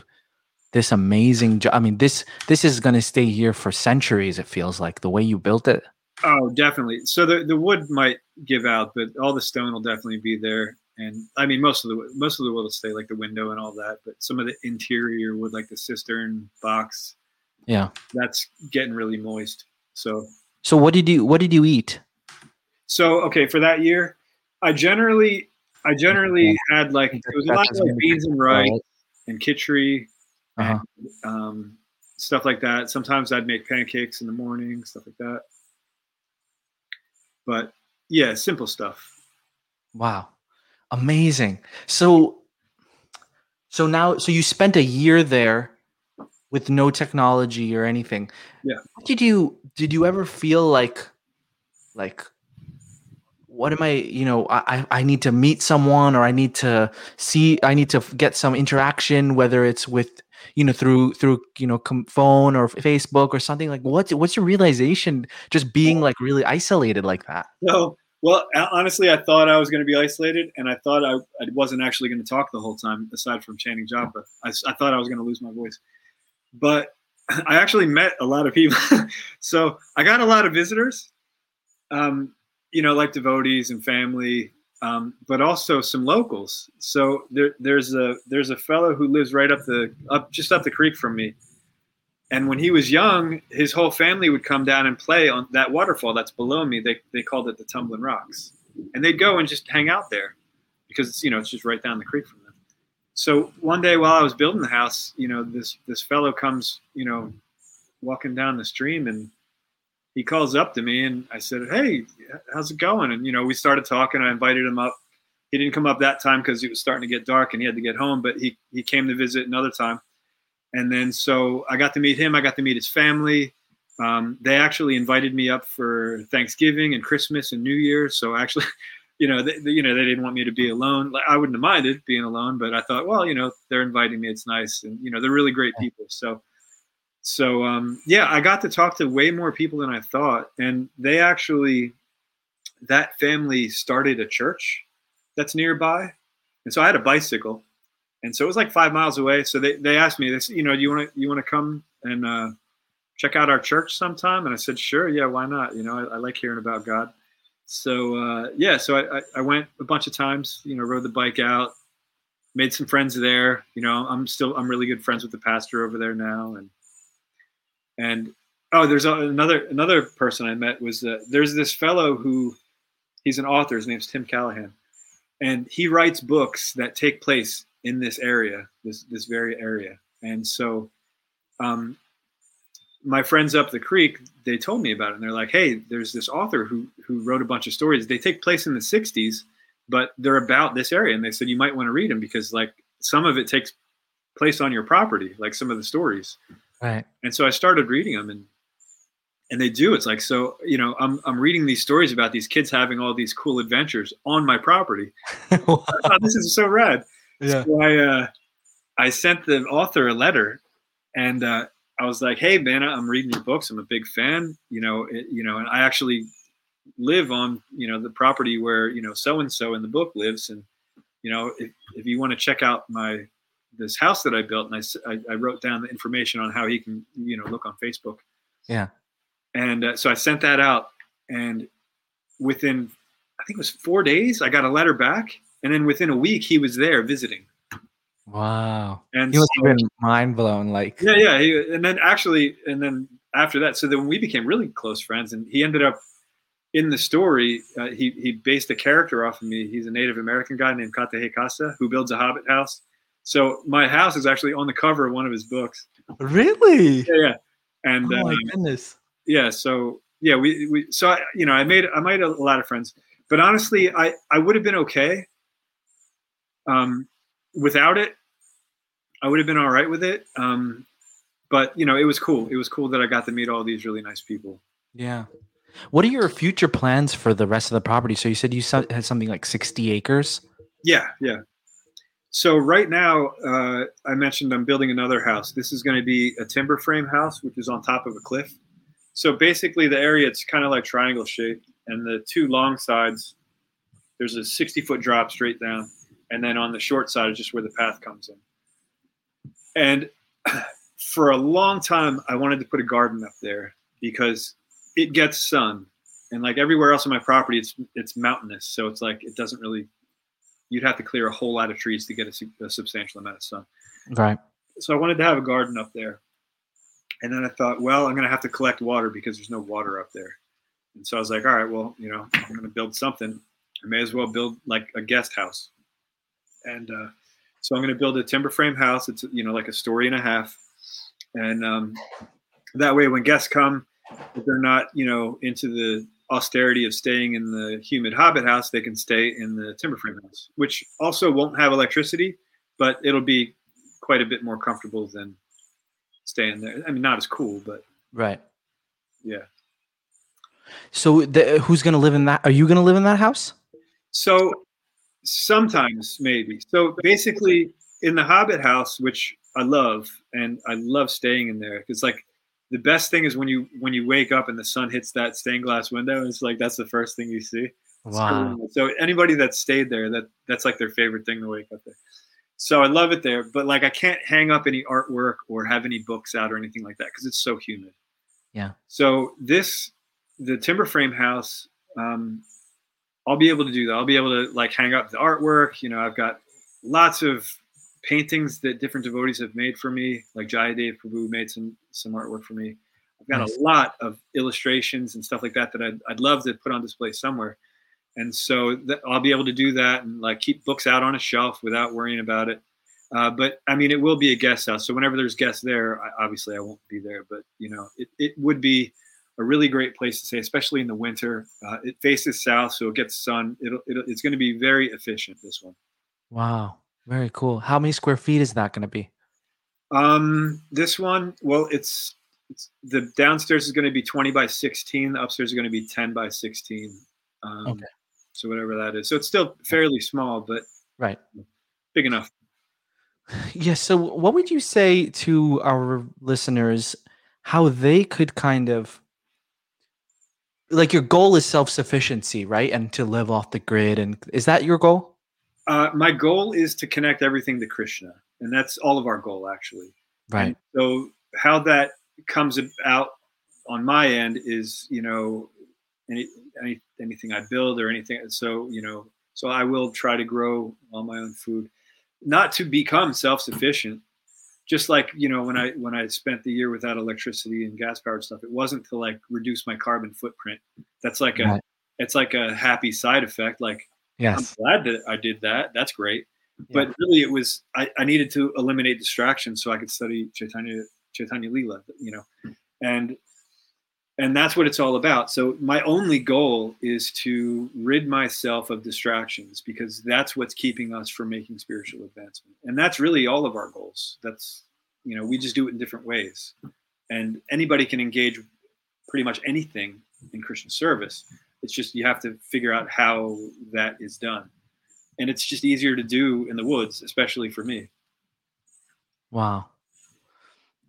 this amazing job. I mean, this this is gonna stay here for centuries. It feels like the way you built it. Oh, definitely. So the the wood might give out, but all the stone will definitely be there. And I mean, most of the most of the wood will stay, like the window and all that. But some of the interior wood, like the cistern box, Yeah. that's getting really moist. So So what did you what did you eat? So okay, for that year, I generally I generally had like it was a lot of like beans and rice and kitchery Uh-huh. and um, stuff like that. Sometimes I'd make pancakes in the morning, stuff like that. But yeah, simple stuff. Wow. Amazing. So so now so you spent a year there with no technology or anything. Yeah. What did you did you ever feel like like what am I, you know, I I I need to meet someone or I need to see I need to get some interaction whether it's with you know through through you know com- phone or Facebook or something like what's what's your realization just being like really isolated like that? No, well, honestly, I thought I was going to be isolated, and I thought I, I wasn't actually going to talk the whole time, aside from chanting japa. I thought I was going to lose my voice, but I actually met a lot of people. so I got a lot of visitors, um, you know, like devotees and family, um, but also some locals. So there, there's a there's a fellow who lives right up the up just up the creek from me. And when he was young, his whole family would come down and play on that waterfall that's below me. They, they called it the Tumbling Rocks. And they'd go and just hang out there because you know, it's just right down the creek from them. So one day while I was building the house, you know, this, this fellow comes, you know, walking down the stream and he calls up to me and I said, Hey, how's it going? And, you know, we started talking. I invited him up. He didn't come up that time because it was starting to get dark and he had to get home, but he, he came to visit another time and then so I got to meet him. I got to meet his family. Um, they actually invited me up for Thanksgiving and Christmas and New Year's. So actually, you know, they, you know, they didn't want me to be alone. Like, I wouldn't have minded being alone, but I thought, well, you know, they're inviting me. It's nice, and you know, they're really great people. So, so um, yeah, I got to talk to way more people than I thought, and they actually, that family started a church that's nearby, and so I had a bicycle and so it was like five miles away. So they, they asked me this, you know, do you want to you want to come and uh, check out our church sometime? And I said, sure, yeah, why not? You know, I, I like hearing about God. So uh, yeah, so I, I, went a bunch of times. You know, rode the bike out, made some friends there. You know, I'm still I'm really good friends with the pastor over there now, and and oh, there's another another person I met was uh, there's this fellow who he's an author. His name's Tim Callahan, and he writes books that take place in this area, this this very area. And so, um, my friends up the creek, they told me about it, and they're like, "Hey, there's this author who who wrote a bunch of stories. They take place in the '60s, but they're about this area." And they said you might want to read them because like some of it takes place on your property, like some of the stories. Right. And so I started reading them, and and they do. It's like so, you know, I'm I'm reading these stories about these kids having all these cool adventures on my property. I thought, this is so rad. yeah. So I uh, I sent the author a letter, and uh, I was like, "Hey, man, I'm reading your books. I'm a big fan. You know, it, you know, and I actually live on you know the property where you know so and so in the book lives, and you know, if if you want to check out my this house that I built, and I I wrote down the information on how he can you know look on Facebook. Yeah. And uh, so I sent that out, and within I think it was four days, I got a letter back, and then within a week, he was there visiting. Wow. And He was so- even mind blown. Like, yeah, yeah. He, and then actually, and then after that, so then we became really close friends. And he ended up in the story. Uh, he he based a character off of me. He's a Native American guy named Katehe Casa who builds a hobbit house. So my house is actually on the cover of one of his books. Really? Yeah, yeah. And oh my um, goodness. yeah, so yeah, we we so I, you know I made I made a lot of friends, but honestly, I I would have been okay. Um, without it, I would have been all right with it. Um, but you know, it was cool. It was cool that I got to meet all these really nice people. Yeah. What are your future plans for the rest of the property? So you said you had something like 60 acres. Yeah, yeah. So right now, uh, I mentioned I'm building another house. This is going to be a timber frame house, which is on top of a cliff. So basically, the area it's kind of like triangle shaped, and the two long sides, there's a 60 foot drop straight down, and then on the short side is just where the path comes in. And for a long time, I wanted to put a garden up there because it gets sun, and like everywhere else on my property, it's it's mountainous, so it's like it doesn't really. You'd have to clear a whole lot of trees to get a, a substantial amount of sun Right. so I wanted to have a garden up there. And then I thought, well, I'm going to have to collect water because there's no water up there. And so I was like, all right, well, you know, I'm going to build something. I may as well build like a guest house. And uh, so I'm going to build a timber frame house. It's, you know, like a story and a half. And um, that way, when guests come, if they're not, you know, into the austerity of staying in the humid hobbit house, they can stay in the timber frame house, which also won't have electricity, but it'll be quite a bit more comfortable than staying there. I mean, not as cool, but Right. yeah. So the, who's going to live in that? Are you going to live in that house? So sometimes maybe. So basically, in the Hobbit house, which I love, and I love staying in there because like the best thing is when you when you wake up and the sun hits that stained glass window. It's like that's the first thing you see. Cool. So anybody that stayed there, that that's like their favorite thing to wake up there. So I love it there, but like I can't hang up any artwork or have any books out or anything like that because it's so humid. Yeah. So this, the timber frame house, um, I'll be able to do that. I'll be able to like hang up the artwork. You know, I've got lots of paintings that different devotees have made for me. Like Jayadev Prabhu made some some artwork for me. I've got Nice. a lot of illustrations and stuff like that that I'd, I'd love to put on display somewhere. And so that I'll be able to do that and like keep books out on a shelf without worrying about it. Uh, but I mean, it will be a guest house. So whenever there's guests there, I, obviously I won't be there. But you know, it, it would be a really great place to stay, especially in the winter. Uh, it faces south, so it gets sun. It'll, it'll it's going to be very efficient. This one. Wow. Very cool. How many square feet is that going to be? Um, this one, well, it's, it's the downstairs is going to be 20 by 16. The upstairs is going to be 10 by 16. Um, Okay. So whatever that is. So it's still fairly small, but Right. big enough. Yes. so, what would you say to our listeners how they could kind of like your goal is self sufficiency, right? And to live off the grid. And is that your goal? Uh, my goal is to connect everything to Krishna, and that's all of our goal actually. Right. And so how that comes about on my end is, you know, any, any anything I build or anything. So you know, so I will try to grow all my own food, not to become self-sufficient. Just like you know, when I when I spent the year without electricity and gas powered stuff, it wasn't to like reduce my carbon footprint. That's like a Right. it's like a happy side effect. Like Yes. I'm glad that I did that. That's great. Yeah. But really, it was I, I needed to eliminate distractions so I could study Chaitanya Chaitanya Leela, you know, and and that's what it's all about. So my only goal is to rid myself of distractions because that's what's keeping us from making spiritual advancement, and that's really all of our goals. That's you know we just do it in different ways, and anybody can engage pretty much anything in Krishna's service. It's just you have to figure out how that is done. And it's just easier to do in the woods, especially for me. Wow.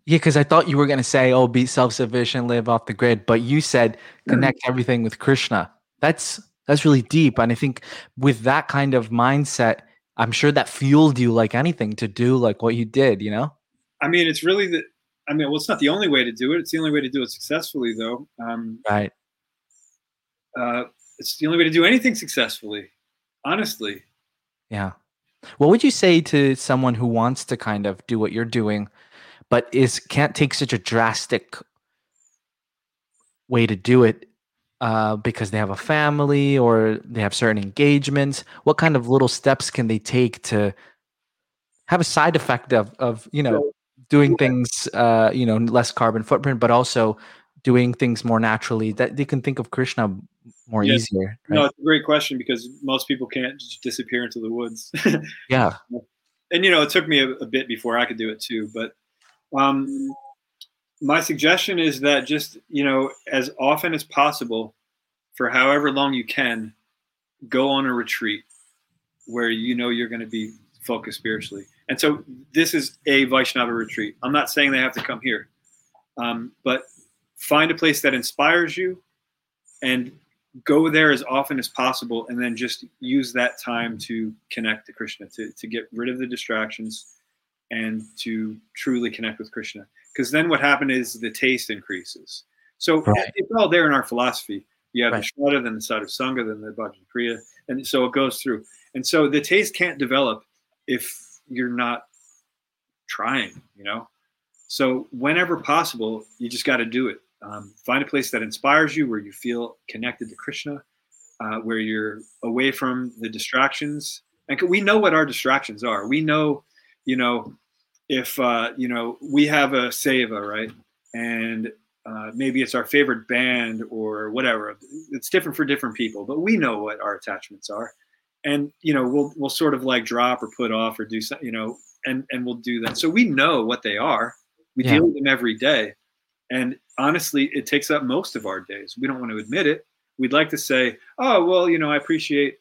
Yeah, because I thought you were going to say, oh, be self sufficient, live off the grid. But you said connect everything with Krishna. That's that's really deep. And I think with that kind of mindset, I'm sure that fueled you like anything to do like what you did, you know? I mean, it's really the, I mean, well, it's not the only way to do it. It's the only way to do it successfully, though. Um, Right. uh, it's the only way to do anything successfully, honestly. Yeah. What would you say to someone who wants to kind of do what you're doing, but is can't take such a drastic way to do it uh, because they have a family or they have certain engagements? What kind of little steps can they take to have a side effect of of you know doing things uh you know less carbon footprint but also doing things more naturally that they can think of krishna more Yes. easier No, it's a great question because most people can't just disappear into the woods. yeah and you know, it took me a, a bit before I could do it too. But um, my suggestion is that just you know, as often as possible, for however long you can, go on a retreat where you know you're going to be focused spiritually. And so this is a Vaishnava retreat. I'm not saying they have to come here, um, but find a place that inspires you and go there as often as possible and then just use that time to connect to krishna to, to get rid of the distractions and to truly connect with krishna. Because then what happened is the taste increases. So Right. it's all there in our philosophy. You have Right. the shraddha then the sadhu sangha then the bhajan kriya and so it goes through. And so the taste can't develop if you're not trying you know? So whenever possible you just got to do it. Um, find a place that inspires you where you feel connected to krishna uh, where you're away from the distractions. And we know what our distractions are. We know you know if uh, you know we have a seva right? And uh, maybe it's our favorite band or whatever. It's different for different people but we know what our attachments are. And you know we'll we'll sort of like drop or put off or do something you know and and we'll do that. So we know what they are. We Yeah. deal with them every day. And honestly it takes up most of our days. We don't want to admit it. We'd like to say oh well you know i appreciate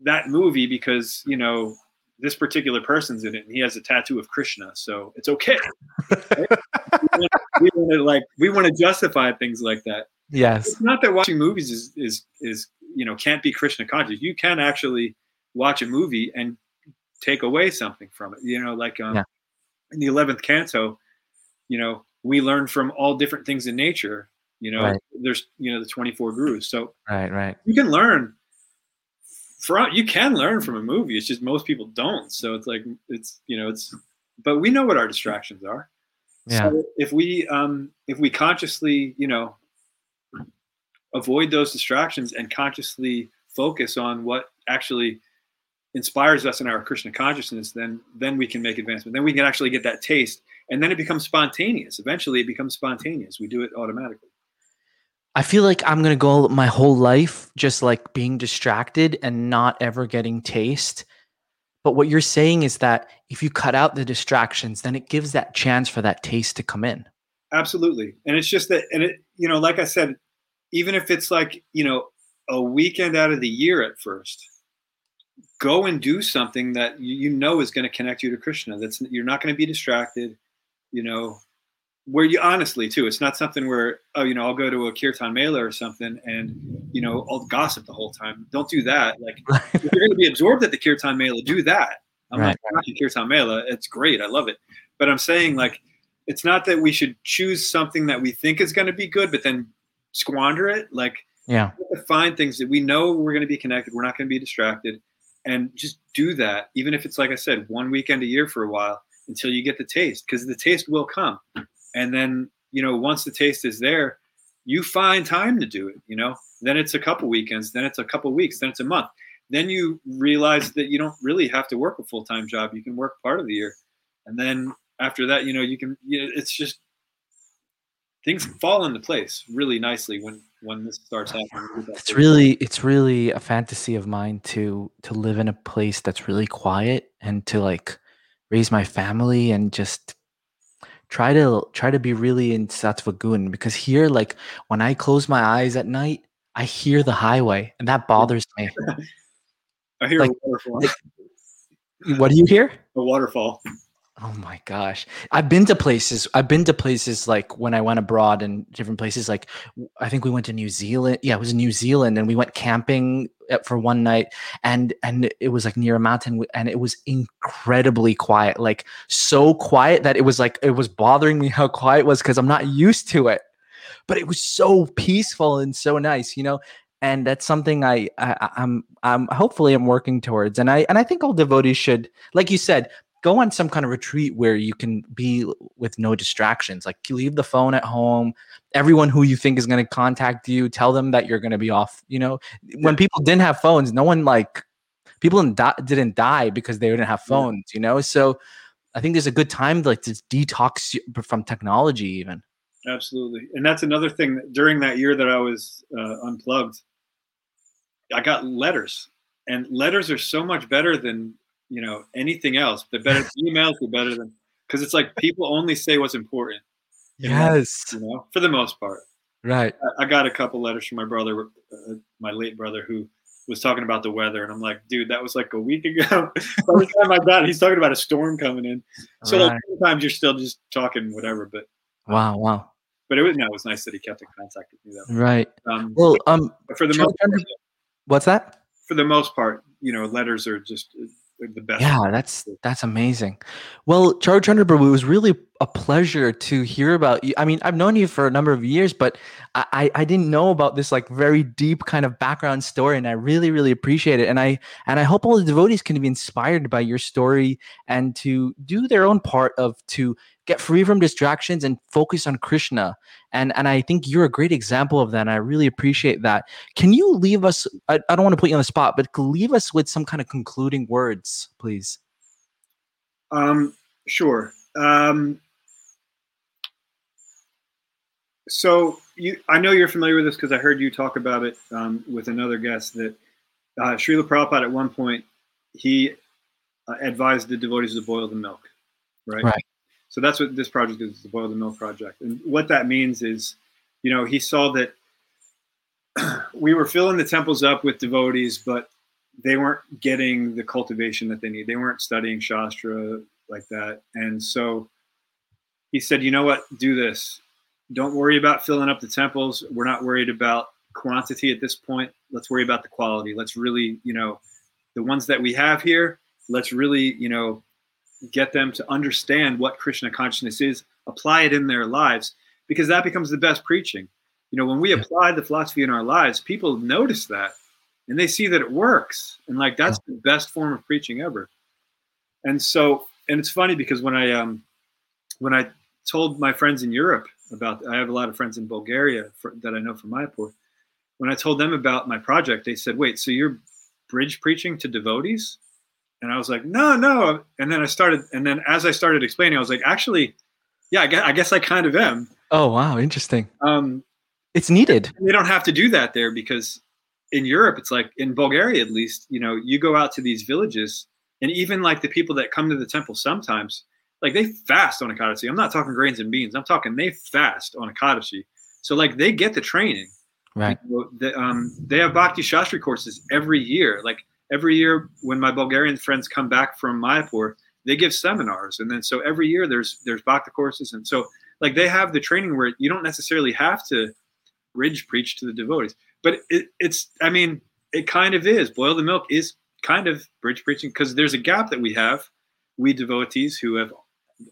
that movie because you know this particular person's in it and he has a tattoo of krishna so it's okay Right? we want to like we want to justify things like that yes it's not that watching movies is is is you know can't be krishna conscious you can actually watch a movie and take away something from it you know like um, Yeah. in the 11th canto you know we learn from all different things in nature you know Right. there's you know the 24 gurus so right right you can learn from you can learn from a movie it's just most people don't so it's like it's you know it's but we know what our distractions are. Yeah. So if we um if we consciously you know avoid those distractions and consciously focus on what actually inspires us in our krishna consciousness then then we can make advancement. Then we can actually get that taste and then it becomes spontaneous. Eventually it becomes spontaneous. We do it automatically I feel like I'm gonna go my whole life just like being distracted and not ever getting taste. But what you're saying is that if you cut out the distractions, then it gives that chance for that taste to come in. absolutely and it's just that and it you know like i said even if it's like you know a weekend out of the year at first go and do something that you, you know is going to connect you to krishna that's you're not going to be distracted you know where you honestly too it's not something where oh you know i'll go to a kirtan mela or something and you know i'll gossip the whole time. Don't do that. Like if you're going to be absorbed at the kirtan mela do that. I'm Right. not knocking kirtan mela. It's great. I love it. But i'm saying like it's not that we should choose something that we think is going to be good but then squander it. Like yeah. find things that we know we're going to be connected we're not going to be distracted and just do that even if it's like i said one weekend a year for a while until you get the taste because the taste will come and then you know once the taste is there you find time to do it you know? Then it's a couple weekends then it's a couple weeks then it's a month. Then you realize that you don't really have to work a full-time job. You can work part of the year. And then after that you know you can you know, it's just things fall into place really nicely when when this starts happening. It's really it's really a fantasy of mine to to live in a place that's really quiet and to like raise my family and just try to try to be really in Sattvagun because here like when I close my eyes at night I hear the highway and that bothers me. I hear like- a waterfall. What do you hear? a waterfall. Oh my gosh. I've been to places. I've been to places like when I went abroad and different places. Like I think we went to New Zealand. Yeah, it was New Zealand, and we went camping uh, for one night, and and it was like near a mountain, and it was incredibly quiet. Like so quiet that it was like it was bothering me how quiet it was because I'm not used to it. But it was so peaceful and so nice, you know. And that's something I, I I- I'm I'm hopefully I'm working towards, and I and I think all devotees should, like you said, go on some kind of retreat where you can be with no distractions like you leave the phone at home everyone who you think is going to contact you tell them that you're going to be off you know when people didn't have phones no one like people didn't die, didn't die because they didn't have phones. You know, so I think there's a good time to like to detox from technology even. Absolutely, and that's another thing. That during that year that I was uh, unplugged, I got letters, and letters are so much better than you know anything else. They're better emails. They're better than because it's like people only say what's important. Yes. you know, for the most part. Right. I- I got a couple letters from my brother, uh, my late brother, who was talking about the weather, and I'm like, dude, that was like a week ago. By the time I got, he's talking about a storm coming in. So like, sometimes you're still just talking whatever, but Wow. Wow. but it was no, it was nice that he kept in contact with me though. Right. Um, Well, um, for the most part, what's that? for the most part, you know, letters are just uh, the best. Yeah, that's that's amazing. Well, Chandra Prabhu, it was really a pleasure to hear about you. I mean, I've known you for a number of years, but I, I I didn't know about this like very deep kind of background story, and I really really appreciate it. And I and I hope all the devotees can be inspired by your story and to do their own part of to get free from distractions and focus on Krishna. And and I think you're a great example of that. And I really appreciate that. Can you leave us? I, I don't want to put you on the spot, but leave us with some kind of concluding words, please. Um, sure. Um, so you, I know you're familiar with this because I heard you talk about it um, with another guest. That uh, Srila Prabhupada at one point he uh, advised the devotees to boil the milk, right? Right. So that's what this project is, the Boil the Milk Project. And what that means is, you know, he saw that we were filling the temples up with devotees, but they weren't getting the cultivation that they need. They weren't studying Shastra like that. And so he said, you know what? Do this. Don't worry about filling up the temples. We're not worried about quantity at this point. Let's worry about the quality. Let's really, you know, the ones that we have here, let's really, you know, get them to understand what Krishna consciousness is, apply it in their lives, because that becomes the best preaching. You know, when we apply the philosophy in our lives, people notice that and they see that it works. And like that's the best form of preaching ever. And so, and it's funny because when I um when I told my friends in Europe about I have a lot of friends in Bulgaria for, that I know from Mayapur. When I told them about my project, they said, "Wait, so you're bridge preaching to devotees?" And I was like, "No, no." And then I started, and then as I started explaining, I was like, "Actually, yeah, I guess I, guess I kind of am." Oh wow, interesting. Um, It's needed. they don't have to do that there because in Europe, it's like in Bulgaria at least, you know, you go out to these villages and even like the people that come to the temple sometimes, like they fast on Ekadashi. I'm not talking grains and beans. I'm talking they fast on Ekadashi. So like they get the training. Right. You know, the, um, they have Bhakti Shastri courses every year. Like every year when my Bulgarian friends come back from Mayapur, they give seminars. And then so every year there's there's Bhakti courses. And so like they have the training where you don't necessarily have to bridge preach to the devotees. But it, it's, I mean, it kind of is. Boil the milk is kind of bridge preaching because there's a gap that we have, we devotees who have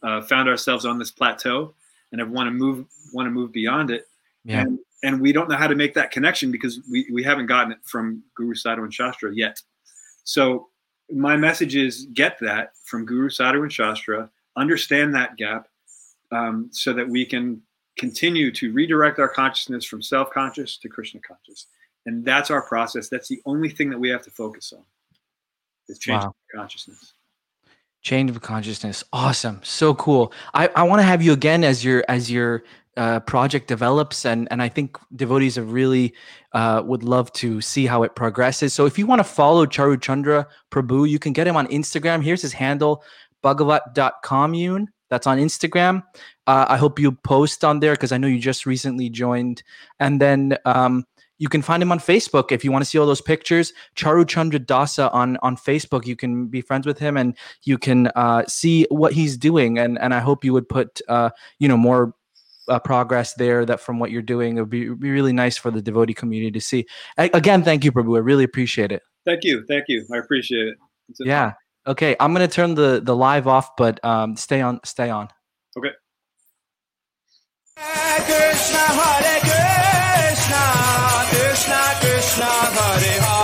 uh, found ourselves on this plateau and have want to move want to move beyond it. Yeah. And, and we don't know how to make that connection because we, we haven't gotten it from Guru Sadhu and Shastra yet. So my message is get that from Guru Sadhu and Shastra, understand that gap, um, so that we can continue to redirect our consciousness from self-conscious to Krishna conscious. And that's our process. That's the only thing that we have to focus on is changing Wow. consciousness. Change of consciousness. Awesome. So cool. I, I want to have you again as your as your uh, project develops and and I think devotees have really uh, would love to see how it progresses. So if you want to follow Charu Chandra Prabhu, you can get him on Instagram. Here's his handle, bhagavat.commune. That's on Instagram. Uh, I hope you post on there because I know you just recently joined. And then um, you can find him on Facebook if you want to see all those pictures. Charu Chandra Dasa on on Facebook. You can be friends with him and you can uh, see what he's doing. And and I hope you would put uh, you know more uh, progress there that from what you're doing. It would be, be really nice for the devotee community to see. I, again, thank you, Prabhu. I really appreciate it. Thank you. Thank you. I appreciate it. yeah. Okay. I'm going to turn the, the live off, but um, stay on. Stay on. Okay. Krishna, Hare Krishna, Krishna, Krishna, Hare Hare.